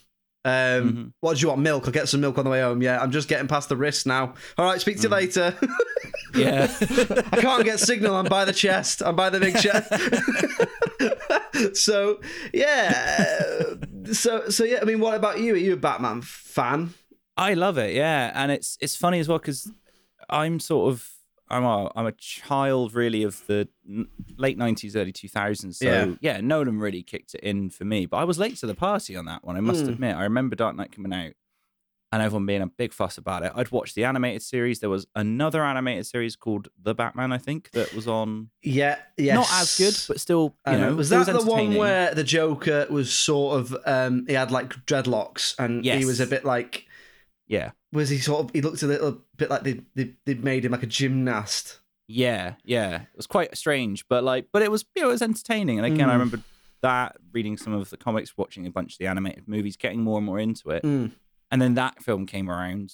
Um, Mhm. what do you want? Milk? I'll get some milk on the way home. Yeah, I'm just getting past the wrist now. All right, speak to you later. yeah I can't get signal. I'm by the chest. I'm by the big chest. so yeah, uh, so so yeah. I mean, what about you? Are you a Batman fan? I love it, yeah, and it's it's funny as well because I'm sort of I'm a I'm a child really of the late '90s, early 2000s. So Yeah. yeah. Nolan really kicked it in for me. But I was late to the party on that one. I must Mm. admit. I remember Dark Knight coming out, and everyone being a big fuss about it. I'd watched the animated series. There was another animated series called The Batman, I think, that was on. Yeah, yes. Not as good, but still, you I know. Was that the one where the Joker was sort of um he had like dreadlocks and he was a bit like Yeah, was he sort of he looked a little bit like they they they made him like a gymnast. Yeah, yeah. It was quite strange, but like, but it was, you know, it was entertaining. And again, I Mm. remember that reading some of the comics, watching a bunch of the animated movies, getting more and more into it. Mm. And then that film came around,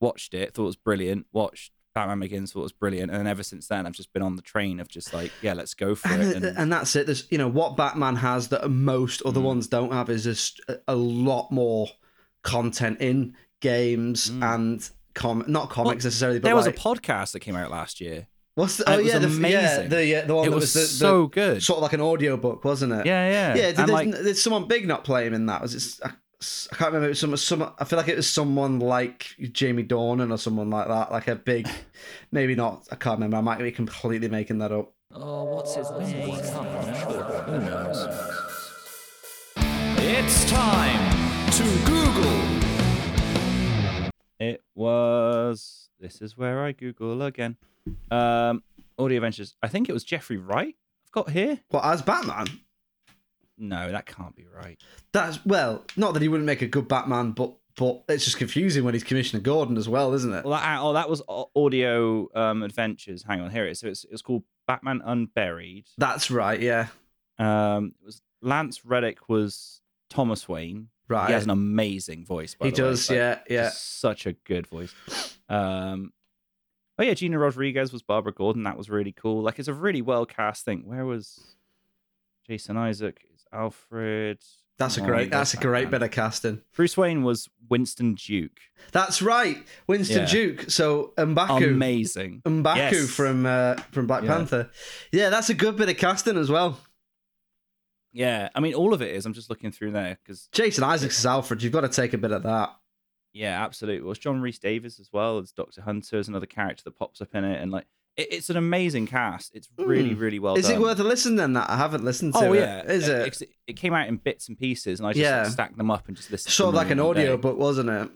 watched it, thought it was brilliant. Watched Batman Begins, thought it was brilliant. And then ever since then, I've just been on the train of just like, yeah, let's go for And, it. And, and that's it. There's you know what Batman has that most other Mm. ones don't have is just a, a lot more content in games Mm. and com not comics necessarily, but there was like, a podcast that came out last year. what's the, oh it was yeah the yeah amazing. the yeah, the one It that was, was, the, so the, good. sort of like an audio book, wasn't it? yeah, yeah. Yeah, And, there's, like, there's someone big not playing in that. Was it? I, I can't remember. It was some, some. I feel like it was someone like Jamie Dornan or someone like that, like a big. maybe not. I can't remember. I might be completely making that up. Oh, what's his name? Who knows? It's time to Google. Was. This is where I Google again. Um, Audio Adventures. I think it was Jeffrey Wright. I've got here. Well, as Batman, No, that can't be right. that's well, not that he wouldn't make a good Batman, but but it's just confusing when he's Commissioner Gordon as well, isn't it? Well, that, oh, that was Audio um, Adventures. Hang on, here it is. So it's it's called Batman Unburied. That's right. Yeah. Um, it was Lance Reddick was Thomas Wayne. Right. He has an amazing voice. By he the way. does. Like, yeah. Yeah. such a good voice. Um, oh yeah, Gina Rodriguez was Barbara Gordon. That was really cool. Like it's a really well cast thing. Where was Jason Isaac? Is Alfred? That's a Oh, great. That's a great bit of casting. Bruce Wayne was Winston Duke. That's right. Winston Yeah. Duke. So Mbaku. Amazing. Mbaku Yes. from uh, from Black Yeah. Panther. Yeah, that's a good bit of casting as well. Yeah, I mean all of it is. I'm just looking through there because Jason Isaacs as Alfred. You've got to take a bit of that. yeah, absolutely. It was John Rhys-Davies as well as Doctor Hunter as another character that pops up in it, and like it, it's an amazing cast. It's really, Mm. really well Is done. it worth a listen then? That I haven't listened to. Oh it. yeah, is it It's- It came out in bits and pieces, and I just Yeah. like, stacked them up and just listened. sort of like an all in one audio book, wasn't it?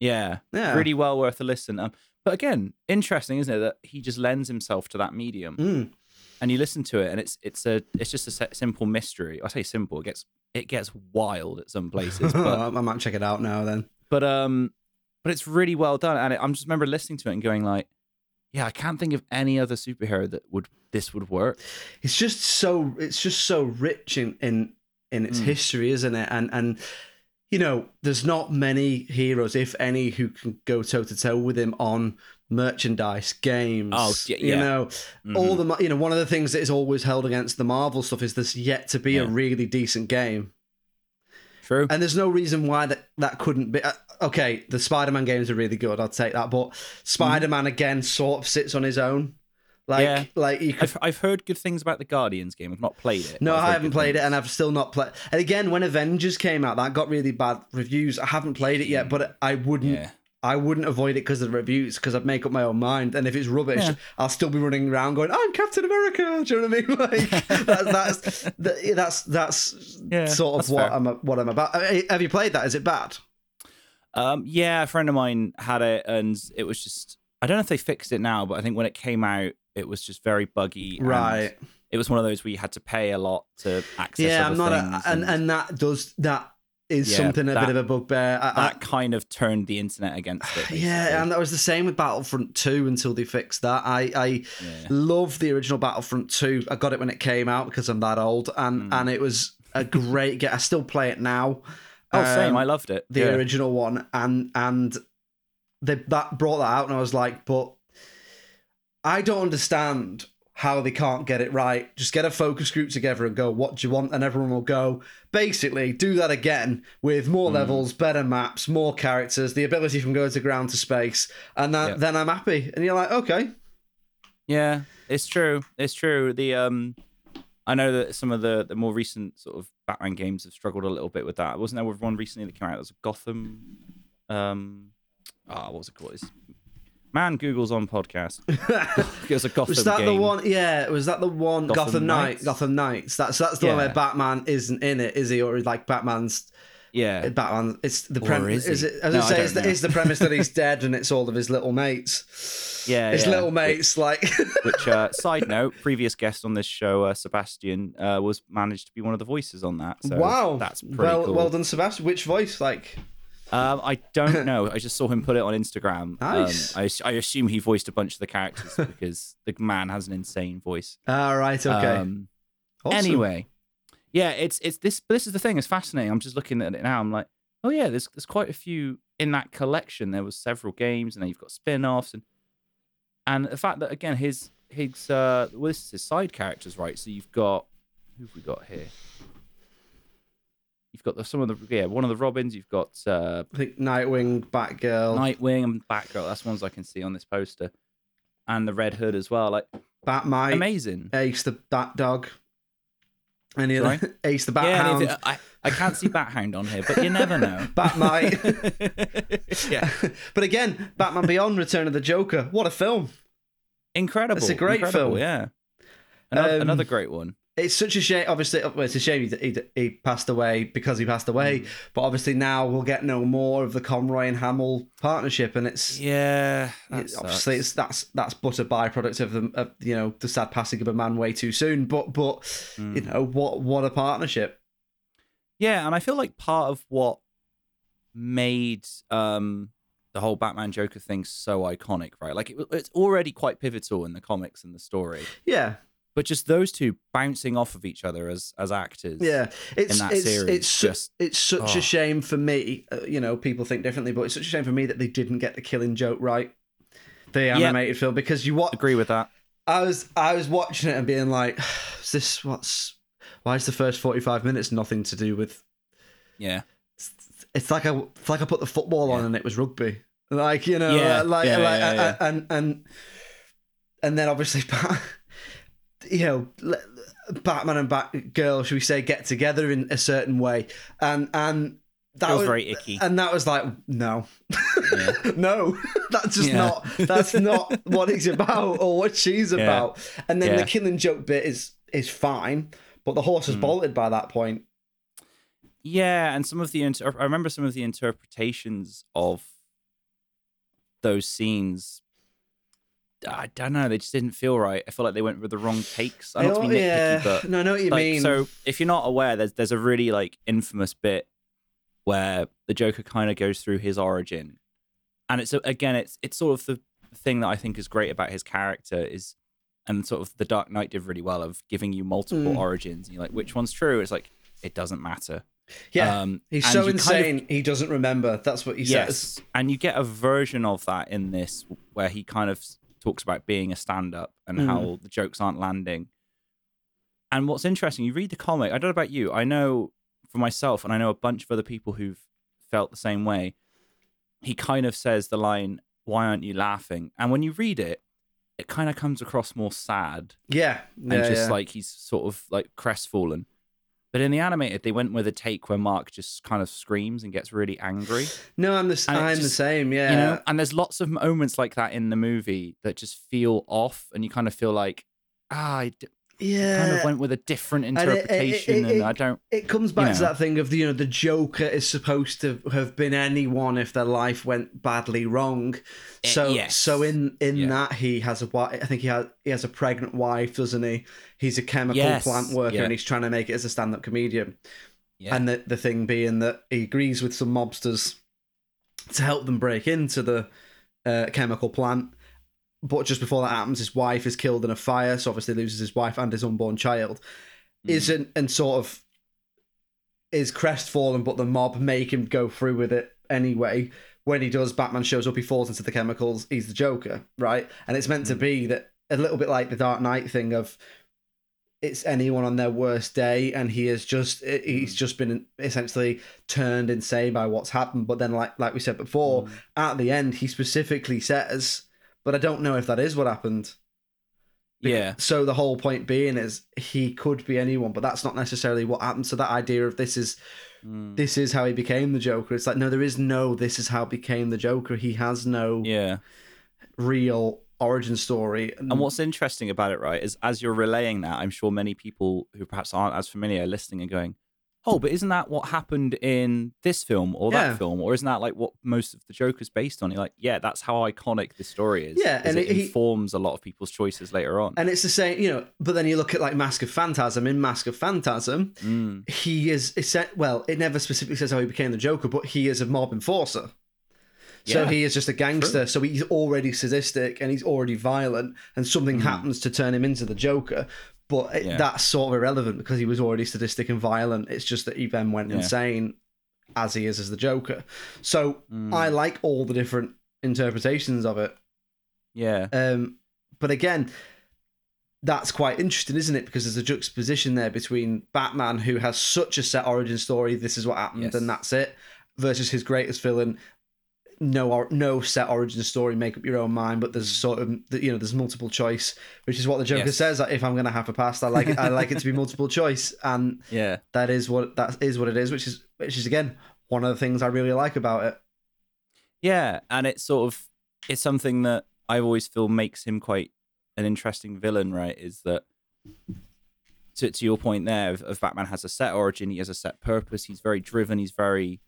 Yeah, Yeah. really well worth a listen. Um, but again, interesting, isn't it, that he just lends himself to that medium, Mm. And you listen to it, and it's it's a it's just a simple mystery. I say simple, it gets it gets wild at some places, but I might check it out now then. but um, but it's really well done, and it, I'm just remember listening to it and going like, yeah, I can't think of any other superhero that would this would work. It's just so it's just so rich in in in its Mm. history, isn't it? And and you know, there's not many heroes, if any, who can go toe to toe with him on merchandise, games. Oh, y- You yeah. know, mm-hmm. all the, you know, one of the things that is always held against the Marvel stuff is there's yet to be a really decent game. True. And there's no reason why that, that couldn't be. Uh, okay, the Spider Man games are really good. I'll take that. But Spider Man, mm-hmm. again, sort of sits on his own. Like, Yeah. like you could I've, I've heard good things about the Guardians game. I've not played it. No, I haven't played it, and I've still not played. And again, when Avengers came out, that got really bad reviews. I haven't played it yet, mm. but I wouldn't. Yeah. I wouldn't avoid it because of the reviews, because I'd make up my own mind. And if it's rubbish, Yeah. I'll still be running around going, "I'm Captain America." Do you know what I mean? Like that's that's that- that's that's Yeah, sort of that's what fair. I'm what I'm about. Uh, Have you played that? Is it bad? Um, yeah, a friend of mine had it, and it was just. I don't know if they fixed it now, but I think when it came out, it was just very buggy. and Right. It was one of those where you had to pay a lot to access. Yeah, other I'm not. A, things and and that does that is Yeah, something a that- bit of a bugbear. I, I- that kind of turned the internet against it. basically. Yeah, and that was the same with Battlefront 2 until they fixed that. I, I Yeah. love the original Battlefront 2. I got it when it came out because I'm that old, and, Mm. and it was a great game. I still play it now. Oh, same. Um, I loved it. the yeah. original one, and and they that brought that out, and I was like, but I don't understand how they can't get it right. Just get a focus group together and go, what do you want? And everyone will go, basically, do that again with more Hmm. levels, better maps, more characters, the ability from going to ground to space, and that, Yeah. then I'm happy. And you're like, okay, Yeah, it's true. It's true. The um, I know that some of the the more recent sort of Batman games have struggled a little bit with that. Wasn't there one recently that came out? That was Gotham. Um, ah, what was it called? It's, man, Google's on podcast. it was a Gotham was that the one? Yeah, was that the one? Gotham, Gotham Knight, Knights? Gotham Knights. That's that's the one where Batman isn't in it, is he? Or like Batman's Yeah, Batman. It's the premise. is Is, it? As No, I say, it's the, it's the premise that he's dead and it's all of his little mates. Yeah, his yeah. little mates. Like, Which, uh, side note, previous guest on this show, uh, Sebastian, uh, was managed to be one of the voices on that. So wow, that's pretty well, cool. well done, Sebastian. Which voice? Like, Um, I don't know. I just saw him put it on Instagram. Nice. Um, I, I assume he voiced a bunch of the characters because the man has an insane voice. all right, okay. Um, Awesome. Anyway, yeah, it's it's this. This is the thing. It's fascinating. I'm just looking at it now. I'm like, oh yeah, there's there's quite a few in that collection. There was several games, and then you've got spin-offs, and and the fact that again his his uh well this is his side characters, right? So you've got who have we got here? You've got the, some of the yeah one of the Robins. You've got uh, I think Nightwing, Batgirl, Nightwing and Batgirl. That's ones I can see on this poster, and the Red Hood as well. Like Batmite, amazing. Ace the Bat Dog, any Sorry? other Ace the Bat yeah, Hound. anything- I, I can't see Bathound on here, but you never know. Batmite. yeah, but again, Batman Beyond: Return of the Joker. What a film! incredible. It's a great incredible, film. Yeah, another, Um, another great one. It's such a shame. Obviously, well, it's a shame he, he, he passed away because he passed away. Mm. But obviously, now we'll get no more of the Conroy and Hamill partnership, and it's Yeah, it- obviously it's that's that's but a byproduct of the of, you know the sad passing of a man way too soon. But but you Mm. know what what a partnership. yeah, and I feel like part of what made um the whole Batman Joker thing so iconic, right? Like it, it's already quite pivotal in the comics and the story, Yeah, but just those two bouncing off of each other as as actors. yeah. It's that it's series, it's just- it's such oh. a shame for me. Uh, you know, people think differently, but it's such a shame for me that they didn't get the Killing Joke right. The animated film because you what agree with that. I was I was watching it and being like, is this what's why is the first forty five minutes nothing to do with Yeah, it's like I it's like I put the football on and it was rugby. Like, you know, Yeah, like yeah, like yeah, yeah. and and and then obviously you know Batman and Batgirl, should we say, get together in a certain way. And and that feels was very icky. and that was like, no. Yeah. no. That's just Yeah. not that's not what it's about or what she's Yeah. about. And then the killing joke bit is is fine, but the horse has Mm. bolted by that point. Yeah, and some of the inter- I remember some of the interpretations of those scenes. I don't know. They just didn't feel right. I feel like they went with the wrong takes. I don't want to be nitpicky, yeah. but no, I know what you like, mean. so if you're not aware, there's there's a really like infamous bit where the Joker kind of goes through his origin, and it's again, it's it's sort of the thing that I think is great about his character is, and sort of the Dark Knight did really well of giving you multiple Mm. origins. And you're like, which one's true? It's like it doesn't matter. Yeah, Um, he's so you kind of- insane. he doesn't remember. That's what he says. and you get a version of that in this where he kind of talks about being a stand-up and Mm. how the jokes aren't landing. And what's interesting, you read the comic. I don't know about you. I know for myself, and I know a bunch of other people who've felt the same way. He kind of says the line, "Why aren't you laughing?" And when you read it, it kind of comes across more sad Yeah, yeah and just yeah. like he's sort of like crestfallen. But in the animated, they went with a take where Mark just kind of screams and gets really angry. no, I'm the and I'm the same. Yeah, You know, and there's lots of moments like that in the movie that just feel off, and you kind of feel like, ah, I d- yeah. kind of went with a different it- it- it- interpretation, and it- I don't. it comes back you to that thing of the you know the Joker is supposed to have been anyone if their life went badly wrong. Eh, So yes. so in in Yeah. that he has a wife. I think he has he has a pregnant wife, doesn't he? He's a chemical Yes, plant worker yeah. and he's trying to make it as a stand up comedian. Yeah, And the the thing being that he agrees with some mobsters to help them break into the uh, chemical plant. But just before that happens, his wife is killed in a fire, so obviously loses his wife and his unborn child. Mm. Isn't and sort of is crestfallen, but the mob make him go through with it anyway. When he does, Batman shows up, he falls into the chemicals, he's the Joker, right? And it's meant to Mm. be that a little bit like the Dark Knight thing of it's anyone on their worst day and he has just he's Mm. just been essentially turned insane by what's happened but then like like we said before Mm. at the end he specifically says but i don't know if that is what happened. Yeah, so the whole point being is he could be anyone but that's not necessarily what happened. So that idea of this is Mm. this is how he became the joker. It's like no there is no this is how he became the joker. He has no yeah. real origin story. And what's interesting about it, right, is as you're relaying that, I'm sure many people who perhaps aren't as familiar are listening and going, "Oh, but isn't that what happened in this film or that Yeah. film, or isn't that like what most of the Joker's based on?" You're like, "Yeah, that's how iconic this story is." Yeah, and it, it- he- informs a lot of people's choices later on. and it's the same you know but then you look at like mask of phantasm in mask of phantasm Mm, he is it's set- well it never specifically says how he became the joker but he is a mob enforcer so Yeah, he is just a gangster so he's already sadistic and he's already violent and something happens to turn him into the joker but it. Yeah. that's sort of irrelevant because he was already sadistic and violent it's just that he then went Yeah. insane as he is as the joker so mm, i like all the different interpretations of it yeah, um, but again, that's quite interesting, isn't it? Because there's a juxtaposition there between Batman, who has such a set origin story, this is what happened, Yes. and that's it, versus his greatest villain. No, or, no set origin story. Make up your own mind. But there's sort of, you know, there's multiple choice, which is what the Joker Yes. says. If I'm going to have a past, I like it. I like it to be multiple choice, and yeah. that is what that is what it is. Which is, which is again one of the things I really like about it. Yeah, and it's sort of it's something that I always feel makes him quite an interesting villain, right? Is that to to your point there of, of Batman has a set origin, he has a set purpose, he's very driven, he's very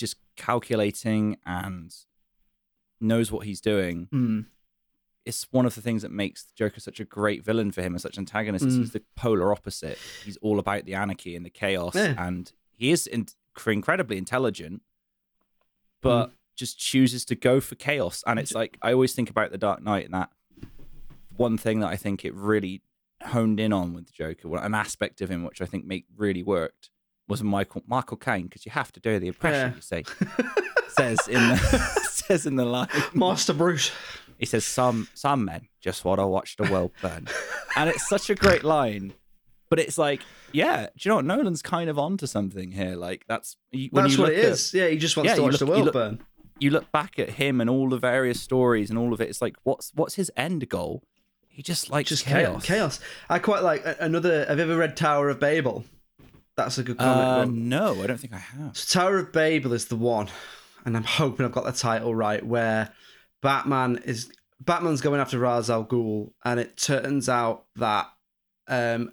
just calculating and knows what he's doing. Hmm. It's one of the things that makes the Joker such a great villain for him and such antagonist. Mm. He's the polar opposite. He's all about the anarchy and the chaos, Yeah. and he is in- incredibly intelligent, but just chooses to go for chaos. And it's like I always think about the Dark Knight and that one thing that I think it really honed in on with the Joker, well, an aspect of him which I think make really worked was Michael Michael Caine because you have to do the impression Yeah. you see, says in the says in the line. Master Bruce. He says some some men just want to watch the world burn, and it's such a great line. But it's like, yeah, do you know what? Nolan's kind of onto something here. Like that's when That's you what it at- is. Yeah, he just wants Yeah, to watch look- the you world look- burn. you look back at him and all the various stories and all of it. It's like, what's what's his end goal? He just likes just chaos. chaos. I quite like another. Have you ever read Tower of Babel? That's a good comic Uh, book. no, I don't think I have. So Tower of Babel is the one, and I'm hoping I've got the title right. Where Batman is Batman's going after Ra's al Ghul, and it turns out that um,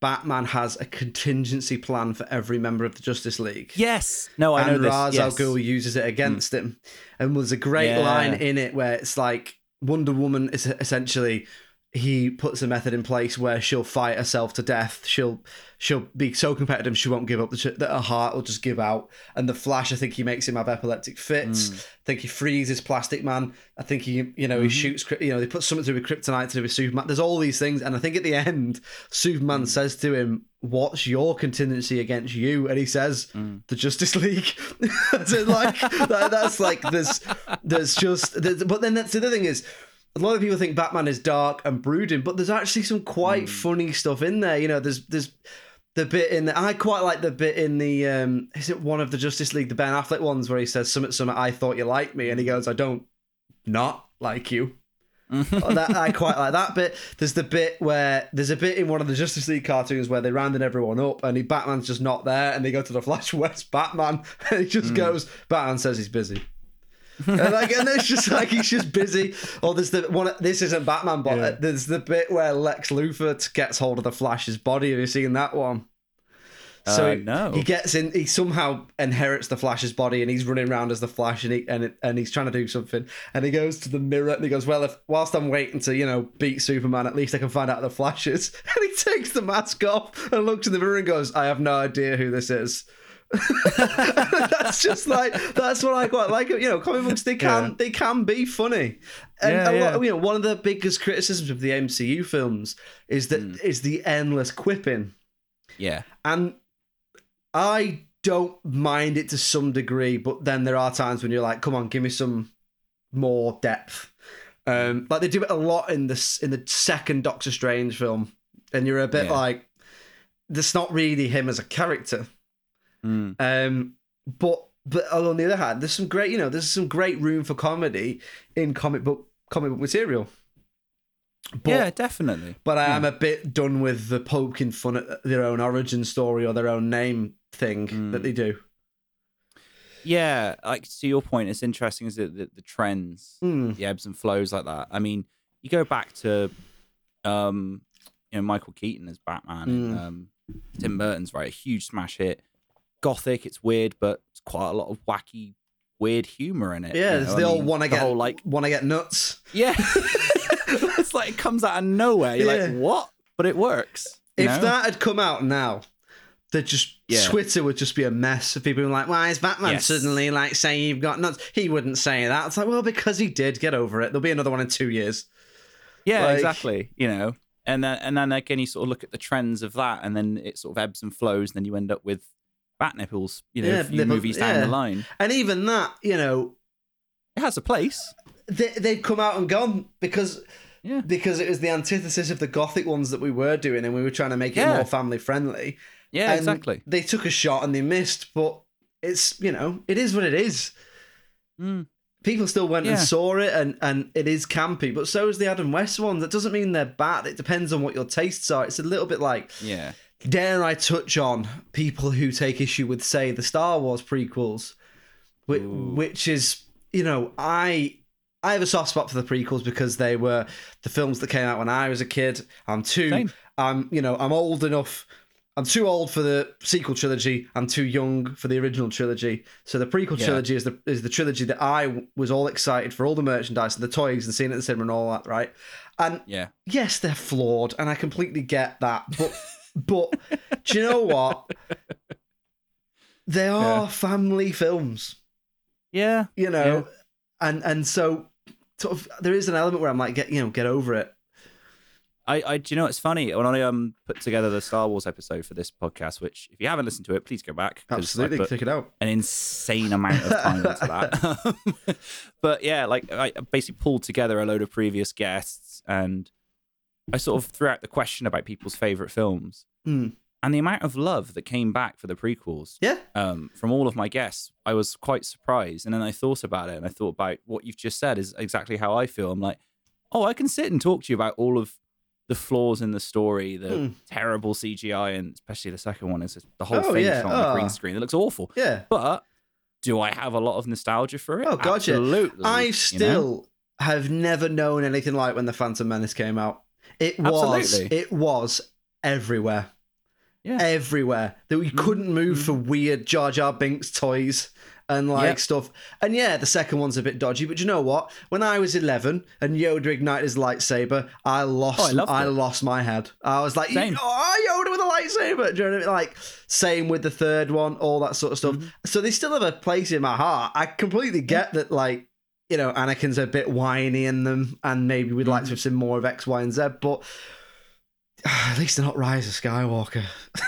Batman has a contingency plan for every member of the Justice League. Yes, no, I and know this. Ra's yes. al Ghul uses it against him. And there's a great Yeah. line in it where it's like Wonder Woman is essentially he puts a method in place where she'll fight herself to death. She'll she'll be so competitive she won't give up. That her heart will just give out. And the Flash, I think he makes him have epileptic fits. Mm. I think he freezes Plastic Man. I think he you know he Mhm. shoots. You know they put something to do with Kryptonite to do with Superman. There's all these things, and I think at the end Superman Mm. says to him, "What's your contingency against you?" And he says, Mm. "The Justice League." so like that, that's like there's there's just there's, but then that's the other thing is a lot of people think Batman is dark and brooding, but there's actually some quite Mm. funny stuff in there. You know, there's there's the bit in the, I quite like the bit in the um is it one of the Justice League the Ben Affleck ones where he says Summit Summit, I thought you liked me and he goes I don't not like you. Oh, that I quite like that bit. There's the bit where there's a bit in one of the Justice League cartoons where they're rounding everyone up and he, Batman's just not there and they go to the Flash West Batman and he just goes Batman says he's busy. And like and it's just like he's just busy. Or there's the one this isn't Batman but Yeah. there's the bit where Lex Luthor gets hold of the Flash's body. Have you seen that one? So Uh, he, no. he gets in. He somehow inherits the Flash's body, and he's running around as the Flash, and he and it, and he's trying to do something. And he goes to the mirror, and he goes, "Well, if whilst I'm waiting to you know beat Superman, at least I can find out who the Flash is." And he takes the mask off and looks in the mirror and goes, "I have no idea who this is." that's just like that's what I quite like. You know, comic books they can Yeah. they can be funny, and Yeah, a lot, yeah. you know one of the biggest criticisms of the MCU films is that is Mm. the endless quipping. yeah. And I don't mind it to some degree, but then there are times when you're like, come on, give me some more depth. Um, like they do it a lot in this in the second Doctor Strange film, and you're a bit Yeah. like, that's not really him as a character. Mm. Um, but but on the other hand, there's some great, you know, there's some great room for comedy in comic book comic book material. But, yeah, definitely. but I am a bit done with the poking fun at their own origin story or their own name thing Mm. that they do. Yeah, like to your point, it's interesting is that the, the trends, Mm. the ebbs and flows like that. I mean, you go back to, um, you know, Michael Keaton as Batman, and, Mm. um, Tim Burton's right, a huge smash hit. Gothic, it's weird, but it's quite a lot of wacky, weird humor in it. Yeah, you it's the I old to the get whole like, want to get nuts. yeah, it's like it comes out of nowhere. You're Yeah. like, what? But it works. If know? that had come out now, that just Yeah. Twitter would just be a mess of people being like, "Why is Batman Yes. suddenly like saying you've got nuts?" He wouldn't say that. It's like, well, because he did. Get over it. There'll be another one in two years. Yeah, Like- exactly. You know, and then and then again, you sort of look at the trends of that, and then it sort of ebbs and flows, and then you end up with bat nipples. You know, Yeah, a few nipple- movies down yeah. the line, And even that, you know, it has a place. they, they've come out and gone because Yeah. because it was the antithesis of the gothic ones that we were doing, and we were trying to make it more family friendly. Yeah, And exactly. They took a shot and they missed, but it's you know it is what it is. Mm. People still went and saw it, and and it is campy. But so is the Adam West one. That doesn't mean they're bad. It depends on what your tastes are. It's a little bit like Yeah. Dare I touch on people who take issue with say the Star Wars prequels, which, Ooh. which is you know I. I have a soft spot for the prequels because they were the films that came out when I was a kid. I'm too Same. I'm you know I'm old enough. I'm too old for the sequel trilogy. I'm too young for the original trilogy. So the prequel Yeah. trilogy is the is the trilogy that I was all excited for all the merchandise and the toys and seeing it at the cinema and all that, right? And Yeah. yes, they're flawed, and I completely get that. But but do you know what? They are Yeah. family films, Yeah. you know, and and so sort of there is an element where I'm like, get you know, get over it. I, I, do you know it's funny? When I um put together the Star Wars episode for this podcast, which if you haven't listened to it, please go back. Absolutely, check it out. an insane amount of time into that. but yeah, like I basically pulled together a load of previous guests and I sort of threw out the question about people's favorite films. Hmm. And the amount of love that came back for the prequels Yeah, um, from all of my guests, I was quite surprised. And then I thought about it and I thought about what you've just said is exactly how I feel. I'm like, oh, I can sit and talk to you about all of the flaws in the story, the Hmm. terrible CGI, and especially the second one is the whole Oh, thing yeah. on the Oh. green screen. It looks awful. yeah. But do I have a lot of nostalgia for it? Oh, gotcha. Absolutely. I you know? still have never known anything like when the Phantom Menace came out. It was Absolutely. it was everywhere. Yeah. everywhere that we couldn't move for weird Jar Jar Binks toys and like Yep. stuff. And yeah, the second one's a bit dodgy, but you know what? When I was 11 and Yoda ignited his lightsaber, I lost Oh, I it. lost my head. I was like, Same. oh, Yoda with a lightsaber. Do you know what I mean? Like, same with the third one, all that sort of stuff. Mm-hmm. So they still have a place in my heart. I completely get that, like, you know, Anakin's a bit whiny in them, and maybe we'd Mm-hmm. like to have seen more of X, Y, and Z, but at least they're not Rise of Skywalker.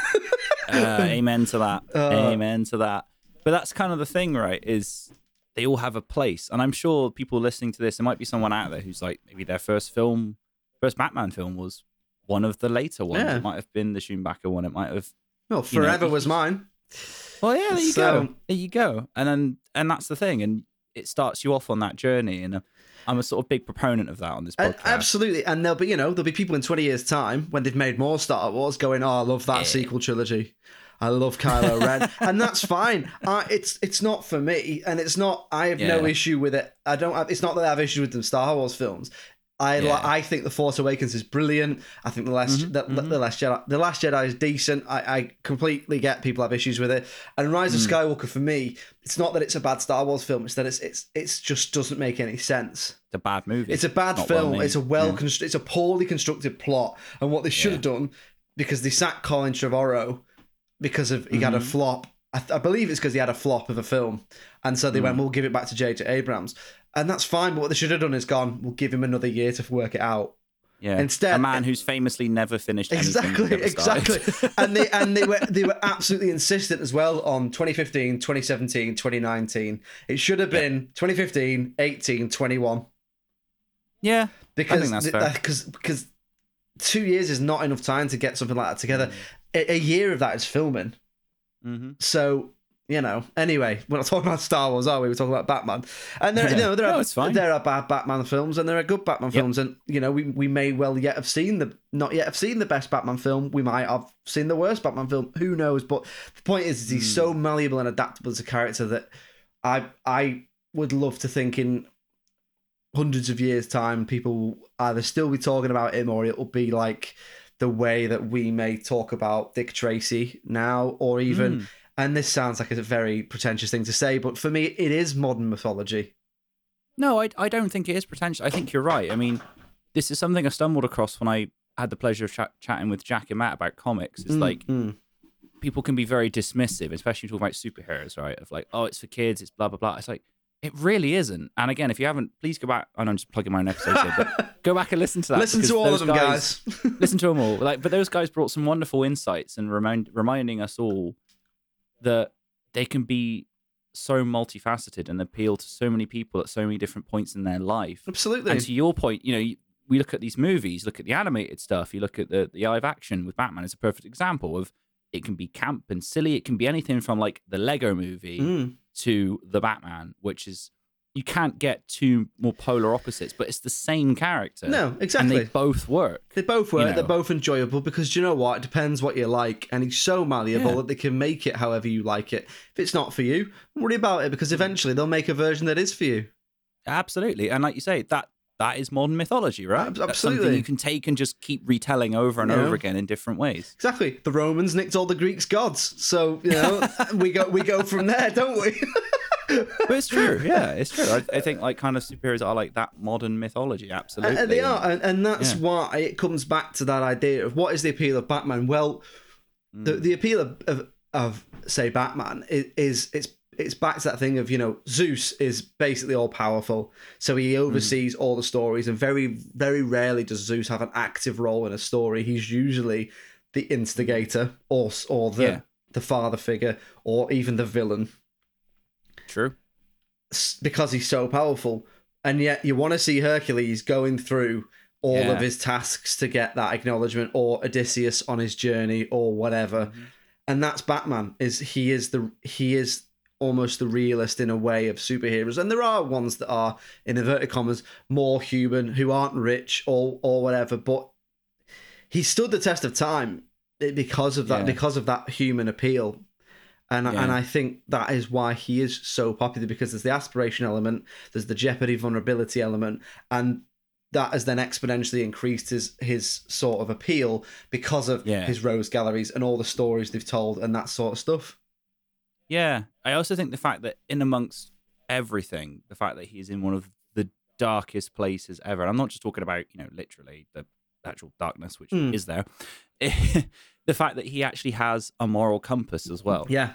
Uh, amen to that. Uh, amen to that. But that's kind of the thing, right? Is they all have a place, and I'm sure people listening to this, there might be someone out there who's like, maybe their first film, first Batman film was one of the later ones. Yeah. It might have been the Schumacher one. It might have. Well, You know, forever was mine. Well, yeah, there you So- go. There you go. And then, and that's the thing, and it starts you off on that journey. And uh, I'm a sort of big proponent of that on this Uh, podcast. absolutely, and there'll be you know there'll be people in twenty years' time when they've made more Star Wars going, "Oh, I love that Yeah. sequel trilogy. I love Kylo Ren," and that's fine. Uh, it's it's not for me, and it's not. I have no issue with it. I don't. Have, it's not that I have issue with the Star Wars films. I Yeah. I think the Force Awakens is brilliant. I think the last Mhm, the, the last Jedi the last Jedi is decent. I, I completely get people have issues with it. And Rise of Mm. Skywalker for me, it's not that it's a bad Star Wars film. It's that it's it's it's just doesn't make any sense. It's a bad movie. It's a bad not film. it's a well, Yeah. it's a poorly constructed plot. And what they should have done, because they sacked Colin Trevorrow because of he had a Mhm. flop. I believe it's because he had a flop of a film, and so they Mm. went, "We'll give it back to J.J. Abrams," and that's fine. But what they should have done is gone, "We'll give him another year to work it out." Yeah. Instead- a man who's famously never finished Exactly, exactly. and they and they were they were absolutely insistent as well on 2015, 2017, 2019. It should have been 2015, 18, 21. yeah. because that's th- fair. that- because because two years is not enough time to get something like that together. Mm. A, a year of that is filming, hmm so you know. Anyway, we're not talking about Star Wars, are we? We're talking about Batman, and there, you know, there No, are fine. there are bad Batman films, and there are good Batman Yep. films, and you know, we we may well yet have seen the not yet have seen the best Batman film. We might have seen the worst Batman film. Who knows? But the point is, is he's so Hmm. malleable and adaptable as a character that I I would love to think in hundreds of years time people will either still be talking about him or it will be like the way that we may talk about Dick Tracy now or even Mm. And this sounds like a very pretentious thing to say but for me it is modern mythology No, I, I don't think it is pretentious. I think you're right. I mean, this is something I stumbled across when I had the pleasure of chat chatting with Jack and Matt about comics. It's Mm, like mm. people can be very dismissive, especially talking about superheroes, right? Of like, oh, it's for kids, it's blah blah blah. It's like it really isn't. And again, if you haven't, please go back. I know I'm just plugging my own episode here, but go back and listen to that. listen to all of those them guys, listen to them all. Like, but those guys brought some wonderful insights and remind reminding us all that they can be so multifaceted and appeal to so many people at so many different points in their life. absolutely And to your point, you know, we look at these movies, look at the animated stuff, you look at the the live action with Batman is a perfect example of it can be camp and silly. It can be anything from like the Lego movie Mm. to the Batman, which is you can't get two more polar opposites, but it's the same character. no exactly. and they both work. They both work. you They're both enjoyable because do you know what? It depends what you like, and he's so malleable Yeah. that they can make it however you like it. If it's not for you, worry about it because eventually they'll make a version that is for you. Absolutely, and like you say, that that is modern mythology, right? Ab- That's something you can take and just keep retelling over and know? over again in different ways. Exactly. The Romans nicked all the Greeks' gods, so you know we go we go from there, don't we? But it's true, yeah, it's true. I, I think like kind of superheroes are like that modern mythology, absolutely. And they are, and, and that's Yeah. why it comes back to that idea of what is the appeal of Batman. Well, the Mm. the appeal of, of, of say Batman is, is it's it's back to that thing of you know Zeus is basically all powerful, so Mm. he oversees all the stories, and very very rarely does Zeus have an active role in a story. He's usually the instigator or or the Yeah. the father figure or even the villain True. because he's so powerful. And yet you want to see Hercules going through all Yeah. of his tasks to get that acknowledgement or Odysseus on his journey or whatever. Mm-hmm. And that's Batman is he is the he is almost the realist in a way of superheroes. And there are ones that are in inverted commas more human who aren't rich or or whatever, but he stood the test of time because of that Yeah. because of that human appeal. And, Yeah. and I think that is why he is so popular because there's the aspiration element, there's the jeopardy vulnerability element, and that has then exponentially increased his his sort of appeal because of Yeah. his rogues galleries and all the stories they've told and that sort of stuff. Yeah, I also think the fact that in amongst everything, the fact that he's in one of the darkest places ever. And I'm not just talking about you know literally the actual darkness, which Mm. is there. the fact that he actually has a moral compass as well. Yeah,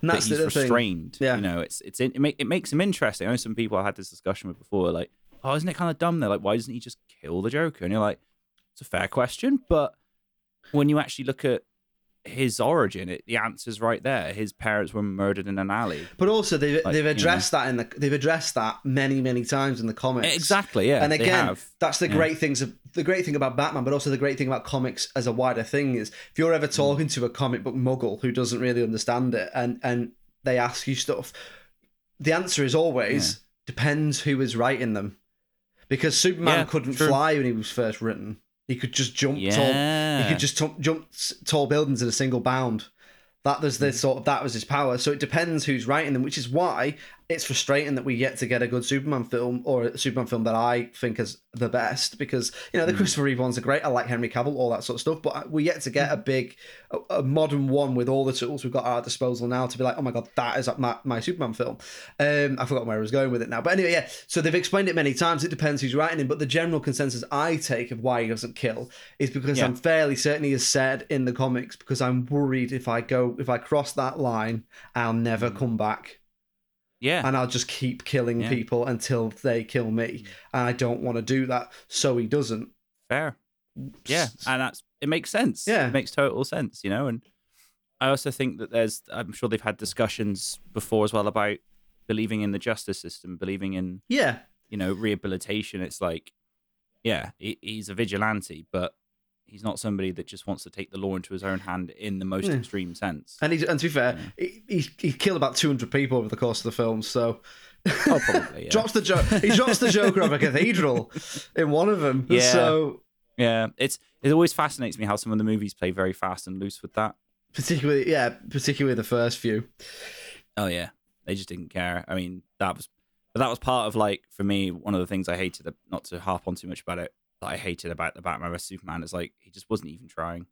and that that's he's the thing. restrained. Yeah. you know, it's it's in, it, make, it makes him interesting. I know some people I had this discussion with before, like, oh, isn't it kind of dumb? They're like, why doesn't he just kill the Joker? And you're like, it's a fair question, but when you actually look at his origin, it, the answer's right there. His parents were murdered in an alley. But also they've Like, they've you know. addressed that in the they've addressed that many many times in the comics. Exactly, yeah. and they again, have. that's the yeah. great things. Of, the great thing about Batman, but also the great thing about comics as a wider thing is if you're Mm. ever talking to a comic book muggle who doesn't really understand it, and and they ask you stuff, the answer is always depends who is writing them, because Superman Yeah, couldn't true. fly when he was first written. He could just jump tall. He could just t- jump tall buildings in a single bound. That was Mm. the sort of that was his power. So it depends who's writing them, which is why it's frustrating that we yet to get a good Superman film or a Superman film that I think is the best because you know the Mm. Christopher Reeve ones are great. I like Henry Cavill, all that sort of stuff, but we yet to get Mm. a big, a, a modern one with all the tools we've got at our disposal now to be like, oh my god, that is my, my Superman film. Um, I forgot where I was going with it now, but anyway, yeah. So they've explained it many times. It depends who's writing it, but the general consensus I take of why he doesn't kill is because Yeah. I'm fairly certain he is said in the comics because I'm worried if I go if I cross that line, I'll never come back yeah. and I'll just keep killing Yeah. people until they kill me, and I don't want to do that. So he doesn't. Fair. Yeah, and that's it makes sense. Yeah. it makes total sense. You know, and I also think that there's I'm sure they've had discussions before as well about believing in the justice system, believing in Yeah, you know rehabilitation. It's like, yeah, he's a vigilante, but he's not somebody that just wants to take the law into his own hand in the most Yeah. extreme sense. and he's and to be fair, he, he he killed about two hundred people over the course of the film. So. Oh, probably, yeah. drops the jo- he drops the Joker of a cathedral in one of them. Yeah. So Yeah, it's it always fascinates me how some of the movies play very fast and loose with that. particularly, yeah, particularly the first few. Oh yeah, they just didn't care. I mean, that was, but that was part of like for me one of the things I hated. Not to harp on too much about it, that I hated about the Batman vs Superman is like he just wasn't even trying.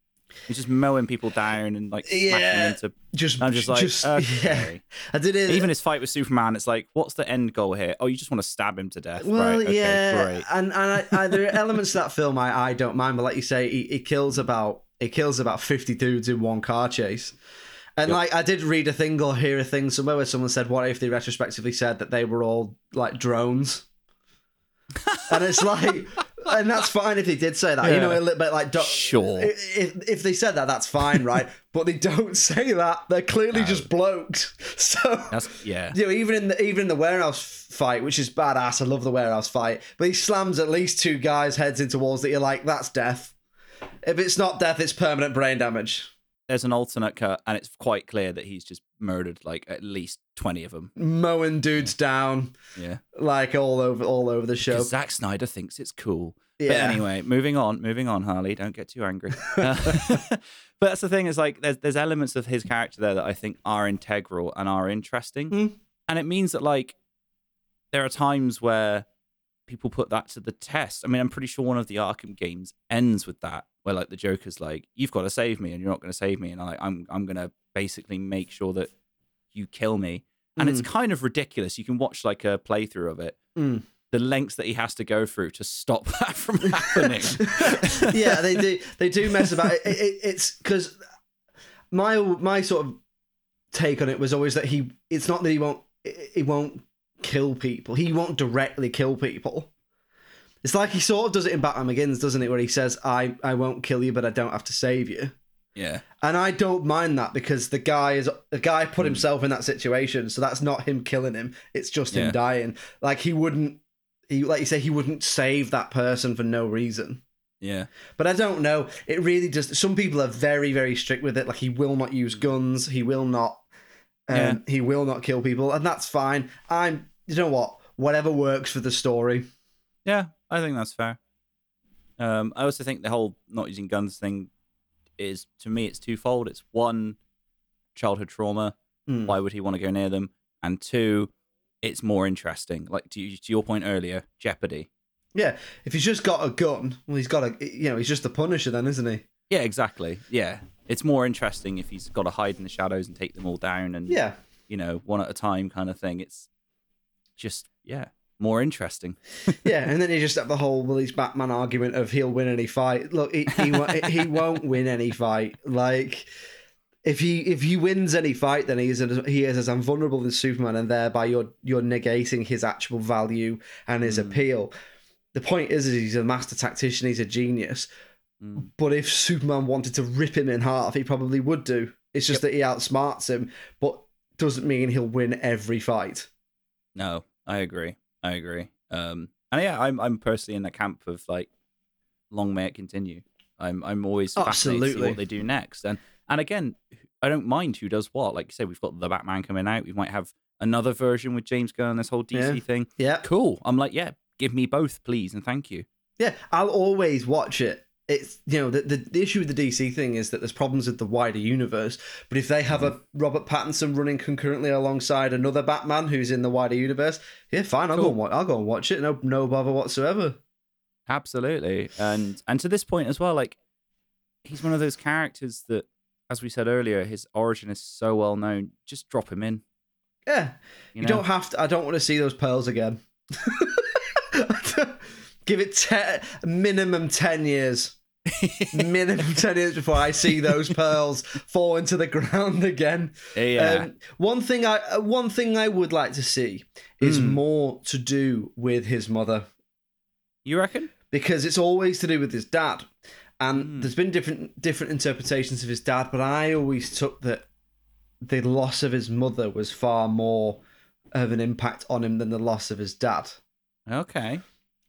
He's just mowing people down and like Yeah. into. Just, I'm just like, yeah. okay. I did it. Even his fight with Superman, it's like, what's the end goal here? Oh, you just want to stab him to death. Well, right, okay, yeah, great. and and I, I, there are elements of that film I, I don't mind, but like you say, he, he kills about he kills about fifty dudes in one car chase. And Yep. like I did read a thing or hear a thing somewhere where someone said, "What if they retrospectively said that they were all like drones?" and it's like, and that's fine if they did say that. You know, a little bit like, do- Sure. If, if they said that, that's fine, right? but they don't say that. They're clearly No. just blokes. So That's yeah. you know, even in the even in the warehouse fight, which is badass. I love the warehouse fight, but he slams at least two guys' heads into walls that you're like, that's death. If it's not death, it's permanent brain damage. There's an alternate cut, and it's quite clear that he's just murdered like at least twenty of them. Mowing dudes down Yeah. like all over all over the show. Because Zack Snyder thinks it's cool. But Yeah. anyway, moving on, moving on, Harley. Don't get too angry. Uh, but that's the thing is like there's there's elements of his character there that I think are integral and are interesting, Hmm. and it means that like there are times where people put that to the test. I mean, I'm pretty sure one of the Arkham games ends with that, where like the Joker's like, "You've got to save me, and you're not going to save me," and I'm like, "I'm I'm going to basically make sure that you kill me." And it's kind of ridiculous. You can watch like a playthrough of it. Mm. The lengths that he has to go through to stop that from happening. yeah, they do. They do mess about it. it, it it's because my my sort of take on it was always that he. It's not that he won't. He won't kill people. He won't directly kill people. It's like he sort of does it in Batman Begins, doesn't it? Where he says, "I I won't kill you, but I don't have to save you." yeah. And I don't mind that because the guy is the guy Hmm. put himself in that situation, so that's not him killing him. It's just Yeah. him dying. Like he wouldn't. He like you say he wouldn't save that person for no reason. Yeah. But I don't know. It really just some people are very very strict with it. Like he will not use guns. He will not. Um, Yeah. He will not kill people, and that's fine. I'm. You know what? Whatever works for the story. Yeah. I think that's fair. Um, I also think the whole not using guns thing is, to me, it's twofold. It's one, childhood trauma. Mm. Why would he want to go near them? And two, it's more interesting. Like to, to your point earlier, Jeopardy. Yeah, if he's just got a gun, well, he's got a, you know, he's just the Punisher then, isn't he? Yeah, exactly. Yeah, it's more interesting if he's got to hide in the shadows and take them all down, and Yeah, you know, one at a time kind of thing. It's just yeah, more interesting. yeah, and then you just have the whole well, he's Batman argument of he'll win any fight. Look, he he, he won't win any fight. Like if he if he wins any fight, then he's as, he is as invulnerable as Superman, and thereby you're you're negating his actual value and his appeal. The point is, is he's a master tactician. He's a genius. Mm. But if Superman wanted to rip him in half, he probably would do. It's just that he outsmarts him, but doesn't mean he'll win every fight. No, I agree. I agree. Um, and yeah, I'm I'm personally in the camp of like, long may it continue. I'm I'm always fascinated to see Absolutely. what they do next. And and again, I don't mind who does what. Like you say, we've got the Batman coming out. We might have another version with James Gunn. This whole DC Yeah. thing. Yeah, Cool. I'm like, yeah, give me both, please, and thank you. Yeah, I'll always watch it. It's you know the, the the issue with the DC thing is that there's problems with the wider universe. But if they have a mm-hmm. Robert Pattinson running concurrently alongside another Batman who's in the wider universe, yeah, fine, I'll go and wa- I'll go and watch it. No no bother whatsoever. Absolutely. And and to this point as well, like he's one of those characters that, as we said earlier, his origin is so well known. Just drop him in. Yeah, You, you, know? don't have to. I don't want to see those pearls again. Give it ten, minimum ten years. minimum 10 years before I see those pearls fall into the ground again. Yeah. Um, one thing I uh, one thing I would like to see is Mm. more to do with his mother you reckon? because it's always to do with his dad, and Mm. there's been different different interpretations of his dad, but I always took that the loss of his mother was far more of an impact on him than the loss of his dad. Okay.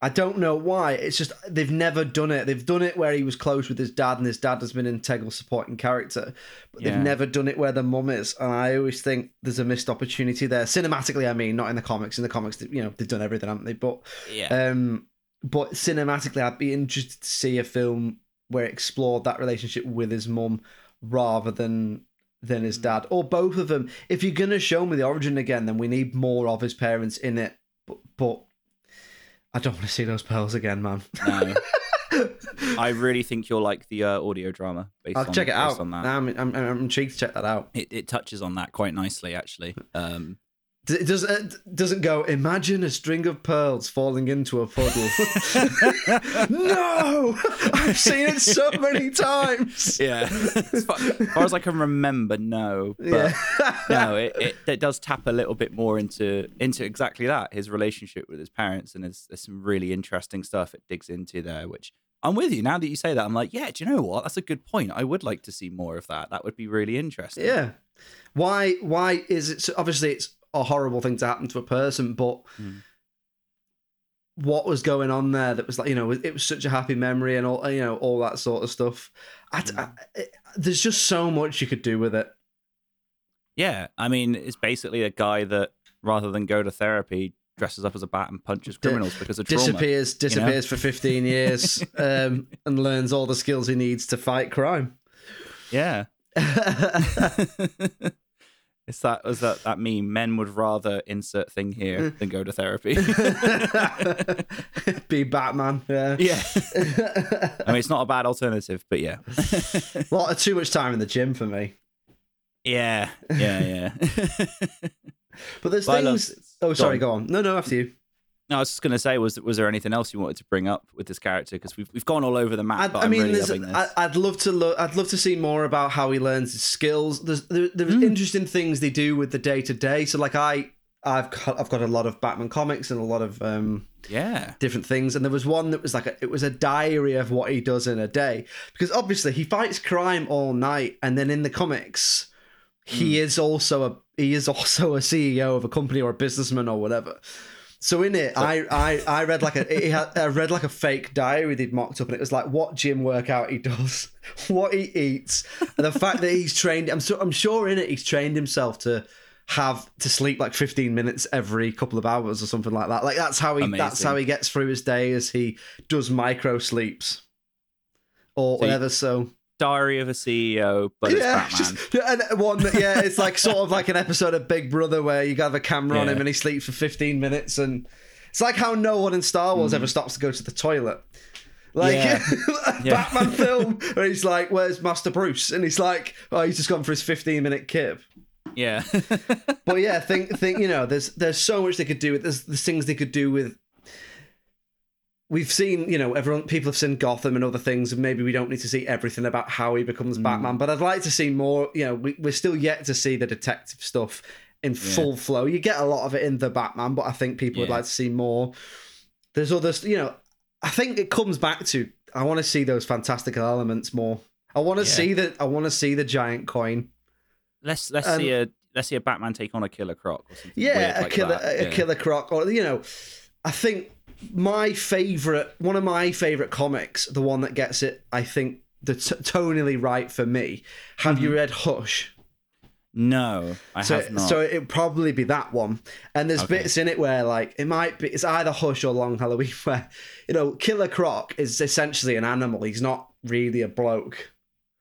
I don't know why. It's just they've never done it. They've done it where he was close with his dad, and his dad has been an integral supporting character. But Yeah. they've never done it where the mum is, and I always think there's a missed opportunity there. Cinematically, I mean, not in the comics. In the comics, you know, they've done everything, haven't they? But Yeah. um, but cinematically, I'd be interested to see a film where it explored that relationship with his mum rather than than his dad, or both of them. If you're gonna show me the origin again, then we need more of his parents in it. But, but I don't want to see those pearls again, man. no. I really think you'll like the uh, audio drama I'll on, check it out. on that. I'm, I'm, I'm intrigued to check that out. It, it touches on that quite nicely, actually. Um, It does it uh, doesn't go. Imagine a string of pearls falling into a puddle. no, I've seen it so many times. yeah. as, far, as far as I can remember, no. But Yeah. no, it, it, it does tap a little bit more into into exactly that his relationship with his parents, and there's, there's some really interesting stuff it digs into there. Which I'm with you now that you say that. I'm like, yeah, do you know what? That's a good point. I would like to see more of that. That would be really interesting. Yeah. Why? Why is it? So obviously, it's a horrible thing to happen to a person, but Mm. what was going on there? That was like you know, it was such a happy memory and all you know, all that sort of stuff. I, Mm. I- it- there's just so much you could do with it. Yeah, I mean, it's basically a guy that rather than go to therapy, dresses up as a bat and punches criminals because of trauma. Disappears, disappears for 15 years, um, and learns all the skills he needs to fight crime. Yeah. it's that was that that meme. Men would rather insert thing here mm. than go to therapy. Be Batman. Yeah. yeah. I mean, it's not a bad alternative, but yeah. A lot of too much time in the gym for me. yeah. Yeah. Yeah. But there's But I love- things. Oh, sorry. on. Go on. No, no. After you. No, I was just gonna say, was was there anything else you wanted to bring up with this character? Because we've we've gone all over the map. I, but I mean, really this. I, I'd love to look. I'd love to see more about how he learns his skills. There's there, there's Mm. interesting things they do with the day to day. So like I. I've got, I've got a lot of Batman comics and a lot of um, yeah. different things, and there was one that was like a, it was a diary of what he does in a day because obviously he fights crime all night, and then in the comics he is also a he is also a CEO of a company or a businessman or whatever. So in it, I, I I read like a had, I read like a fake diary they'd mocked up, and it was like what gym workout he does, what he eats, and the fact that he's trained. I'm so, I'm sure in it he's trained himself to have to sleep like 15 minutes every couple of hours or something like that. Like that's how he that's how he gets through his day as he does micro sleeps or So you- whatever. So Diary of a CEO, but it's Batman. just- and one that- yeah, it's like sort of like an episode of Big Brother where you have a camera on him and he sleeps for 15 minutes and It's like how no one in Star Wars mm. ever stops to go to the toilet. Like Yeah. a Yeah. Batman film where he's like, "Where's Master Bruce?" and he's like, "Oh, he's just gone for his fifteen minute kip." Yeah. But yeah, think think you know, there's there's so much they could do with there's, there's things they could do with. We've seen, you know, everyone people have seen Gotham and other things, and maybe we don't need to see everything about how he becomes Batman. But I'd like to see more. You know, we, we're still yet to see the detective stuff in full flow. You get a lot of it in the Batman, but I think people would like to see more. There's others, you know. I think it comes back to I want to see those fantastical elements more. I want to Yeah. see that. I want to see the giant coin. let's let's Um, see a let's see a Batman take on a killer croc or something. Yeah, a like killer, that. a Yeah. killer croc, or you know, I think my favorite, one of my favorite comics, the one that gets it, I think, the t- tonally right for me. Have you mm-hmm. read Hush? No, I So, have not. so it'd probably be that one. And there's Okay. bits in it where, like, it might be, it's either Hush or Long Halloween, where, you know, Killer Croc is essentially an animal. He's not really a bloke.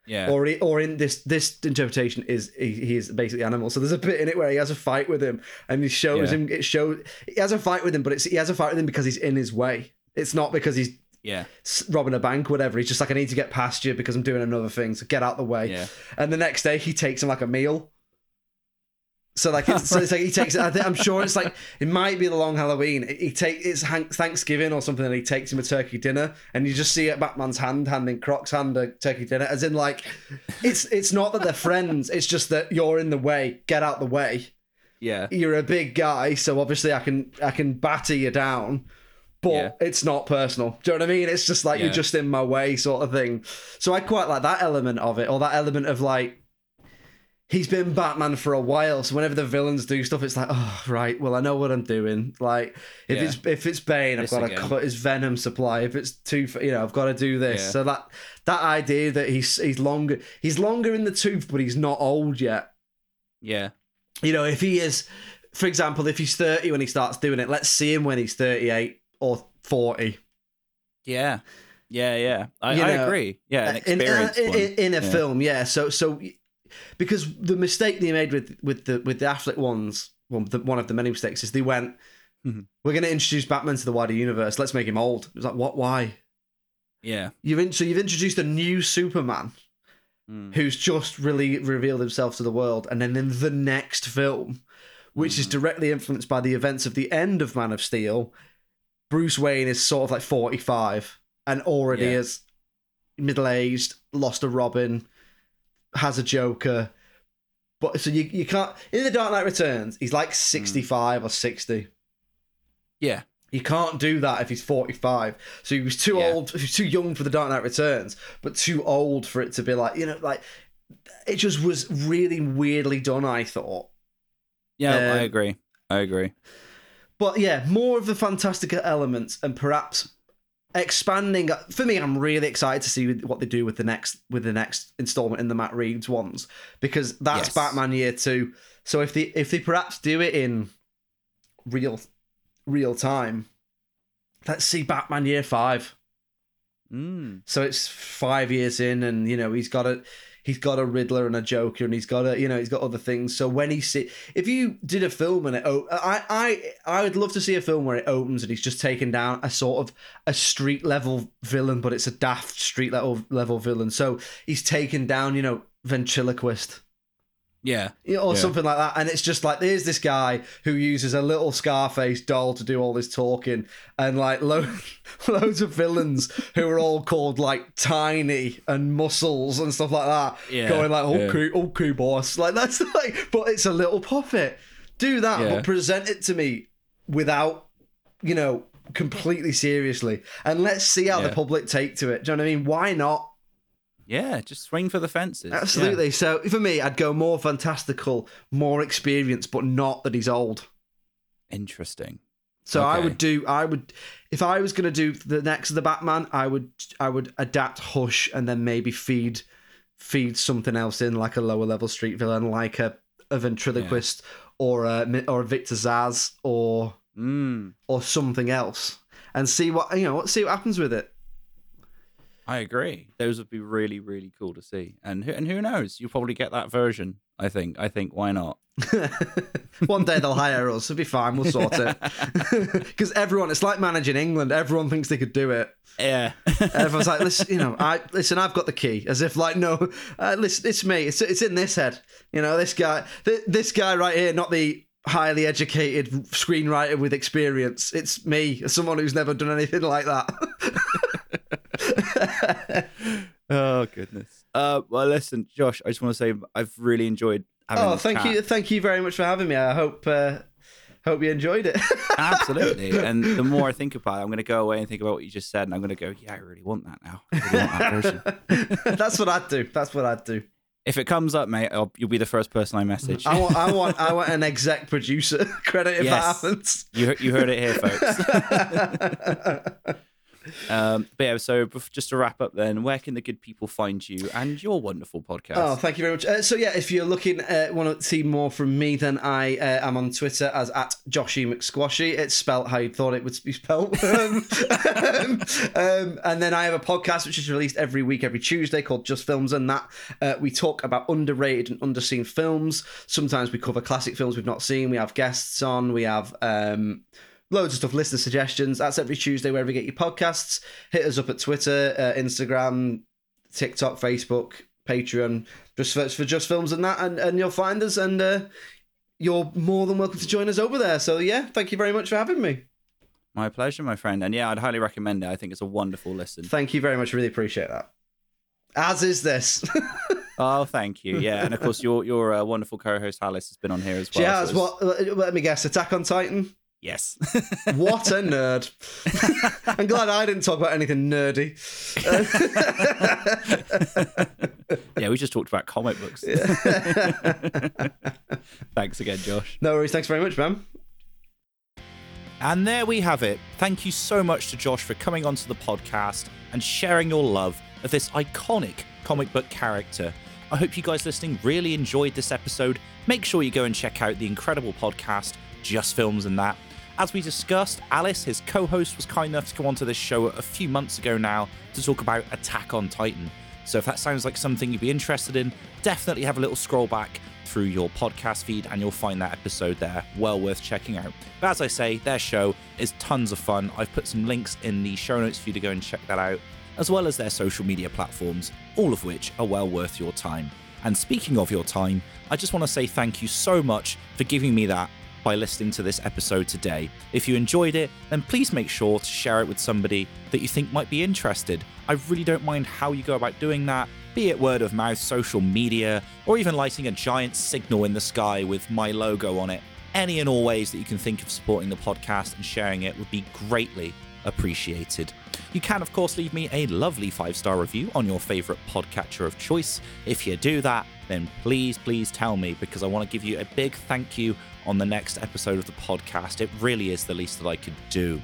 Yeah. Or, he, or in this this interpretation is he, he is basically animal. So there's a bit in it where he has a fight with him, and he shows Yeah. him. It shows he has a fight with him, but it's he has a fight with him because he's in his way. It's not because he's yeah. robbing a bank, whatever. He's just like I need to get past you because I'm doing another thing. So get out the way. Yeah. And the next day he takes him like a meal. So like it's, so it's like he takes. I think, I'm sure it's like it might be the long Halloween. He take it's Thanksgiving or something, and he takes him a turkey dinner, and you just see it Batman's hand handing Croc's hand a turkey dinner, as in like it's it's not that they're friends. It's just that you're in the way. Get out the way. Yeah. You're a big guy, so obviously I can I can batter you down. But Yeah. it's not personal. Do you know what I mean? It's just like Yeah. you're just in my way, sort of thing. So I quite like that element of it, or that element of like he's been Batman for a while, so whenever the villains do stuff, it's like, oh right, well I know what I'm doing. Like if Yeah. it's if it's Bane, I've This got to cut his venom supply. If it's tooth, you know, I've got to do this. Yeah. So that that idea that he's he's longer he's longer in the tooth, but he's not old yet. Yeah. You know, if he is, for example, if he's 30 when he starts doing it, let's see him when he's 38 or 40. Yeah. Yeah. Yeah. I, I know, agree. Yeah. In, in, in, in a Yeah. film, yeah. So so because the mistake they made with with the with the Affleck ones, well, the, one of the many mistakes is they went, Mhm. we're going to introduce Batman to the wider universe. Let's make him old. It was like, what? Why? Yeah. You've in, so you've introduced a new Superman Mm. who's just really revealed himself to the world, and then in the next film, which Mm. is directly influenced by the events of the end of Man of Steel, Bruce Wayne is sort of like forty-five and already Yeah. is middle-aged, lost a Robin, has a Joker. But so you you can't in the Dark Knight Returns, he's like sixty-five or sixty. Yeah. You can't do that if he's 45. So he was too Yeah. old, he was too young for the Dark Knight Returns, but too old for it to be like, you know, like it just was really weirdly done, I thought. Yeah. I Um, agree. I agree. But yeah, more of the fantastical elements and perhaps expanding for me I'm really excited to see what they do with the next with the next installment in the Matt Reeves ones because that's Yes. Batman year 2. So if they if they perhaps do it in real real time let's see Batman year 5. Mm. So it's five years in, and you know he's got a he's got a Riddler and a Joker, and he's got a you know he's got other things. So when he see if you did a film and it, oh, I I I would love to see a film where it opens and he's just taken down a sort of a street level villain, but it's a daft street level level villain. So he's taken down you know ventriloquist. Yeah. Or Yeah. something like that. And it's just like, there's this guy who uses a little Scarface doll to do all this talking, and like lo- loads of villains who are all called like Tiny and Muscles and stuff like that, Yeah, going like, yeah. okay, okay, boss. Like, that's like, but it's a little puppet. Do that, Yeah. but present it to me without, you know, completely seriously. And let's see how the public take to it. Do you know what I mean? Why not? Yeah. Just swing for the fences. Yeah. Absolutely. So for me, I'd go more fantastical, more experience, but not that he's old. Interesting. So I would do. I would, if I was going to do the next of the Batman, I would. I would adapt Hush and then maybe feed, feed something else in like a lower level street villain, like a a ventriloquist or a or a Victor Zsasz or Mm. or something else, and see what you know. See what happens with it. I agree. Those would be really, really cool to see. And who, and who knows? You'll probably get that version. I think. I think. Why not? One day they'll hire us. It'll be fine. We'll sort it. Because everyone, it's like managing England. Everyone thinks they could do it. Yeah. Everyone's like, listen, you know, I listen. I've got the key. As if like, no, uh, listen, it's me. It's it's in this head. You know, this guy, th- this guy right here, not the highly educated screenwriter with experience. It's me, someone who's never done anything like that. oh goodness. Uh, well, listen, Josh. I just want to say I've really enjoyed having. oh, this thank chat. you, thank you very much for having me. I hope uh, hope you enjoyed it. Absolutely. And the more I think about it, I'm going to go away and think about what you just said, and I'm going to go, yeah, I really want that now. Really want that. That's what I'd do. That's what I'd do. If it comes up, mate, I'll, you'll be the first person I message. I want, I want, I want an exec producer credit if Yes. that happens. You, he- you heard it here, folks. Um, but yeah, so just to wrap up, then, where can the good people find you and your wonderful podcast? Oh, thank you very much. Uh, so yeah, if you're looking, uh, want to see more from me, then I uh, am on Twitter as at Joshy McSquashy. It's spelt how you thought it would be spelt. um, um, and then I have a podcast which is released every week, every Tuesday, called Just Films, and that uh, we talk about underrated and underseen films. Sometimes we cover classic films we've not seen. We have guests on. We have. Um, Loads of stuff, listener suggestions. That's every Tuesday, wherever you get your podcasts. Hit us up at Twitter, uh, Instagram, TikTok, Facebook, Patreon. Just search for Just Films and that, and, and you'll find us. And uh, you're more than welcome to join us over there. So, yeah, thank you very much for having me. My pleasure, my friend. And yeah, I'd highly recommend it. I think it's a wonderful listen. Thank you very much. Really appreciate that. As is this. Oh, thank you. Yeah, and of course, your your uh, wonderful co-host Alice has been on here as well. she so has it's- what? Let me guess. Attack on Titan. Yes. What a nerd! I'm glad I didn't talk about anything nerdy. yeah, we just talked about comic books. Thanks again, Josh. no worries. Thanks very much, man. And there we have it. Thank you so much to Josh for coming onto the podcast and sharing your love of this iconic comic book character. I hope you guys listening really enjoyed this episode. Make sure you go and check out the incredible podcast, Just Films and That. As we discussed, Alice, his co host, was kind enough to come onto this show a few months ago now to talk about Attack on Titan. So if that sounds like something you'd be interested in, definitely have a little scroll back through your podcast feed and you'll find that episode there. Well worth checking out. But as I say, their show is tons of fun. I've put some links in the show notes for you to go and check that out, as well as their social media platforms, all of which are well worth your time. And speaking of your time, I just want to say thank you so much for giving me that by listening to this episode today. If you enjoyed it, then please make sure to share it with somebody that you think might be interested. I really don't mind how you go about doing that, be it word of mouth, social media, or even lighting a giant signal in the sky with my logo on it. Any and all ways that you can think of supporting the podcast and sharing it would be greatly appreciated. You can, of course, leave me a lovely five star review on your favourite podcatcher of choice. If you do that, then please, please tell me because I want to give you a big thank you on the next episode of the podcast. It really is the least that I could do.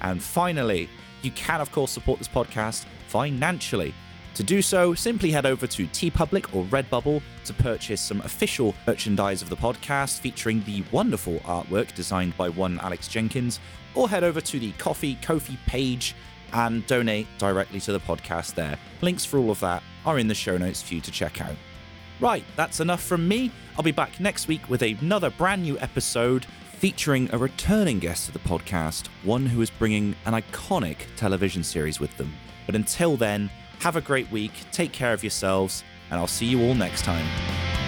And finally, you can, of course, support this podcast financially. To do so, simply head over to TeePublic or Redbubble to purchase some official merchandise of the podcast featuring the wonderful artwork designed by one Alex Jenkins, or head over to the Coffee Ko-fi page and donate directly to the podcast there. Links for all of that are in the show notes for you to check out. Right, that's enough from me. I'll be back next week with another brand new episode featuring a returning guest to the podcast, one who is bringing an iconic television series with them. But until then, have a great week, take care of yourselves, and I'll see you all next time.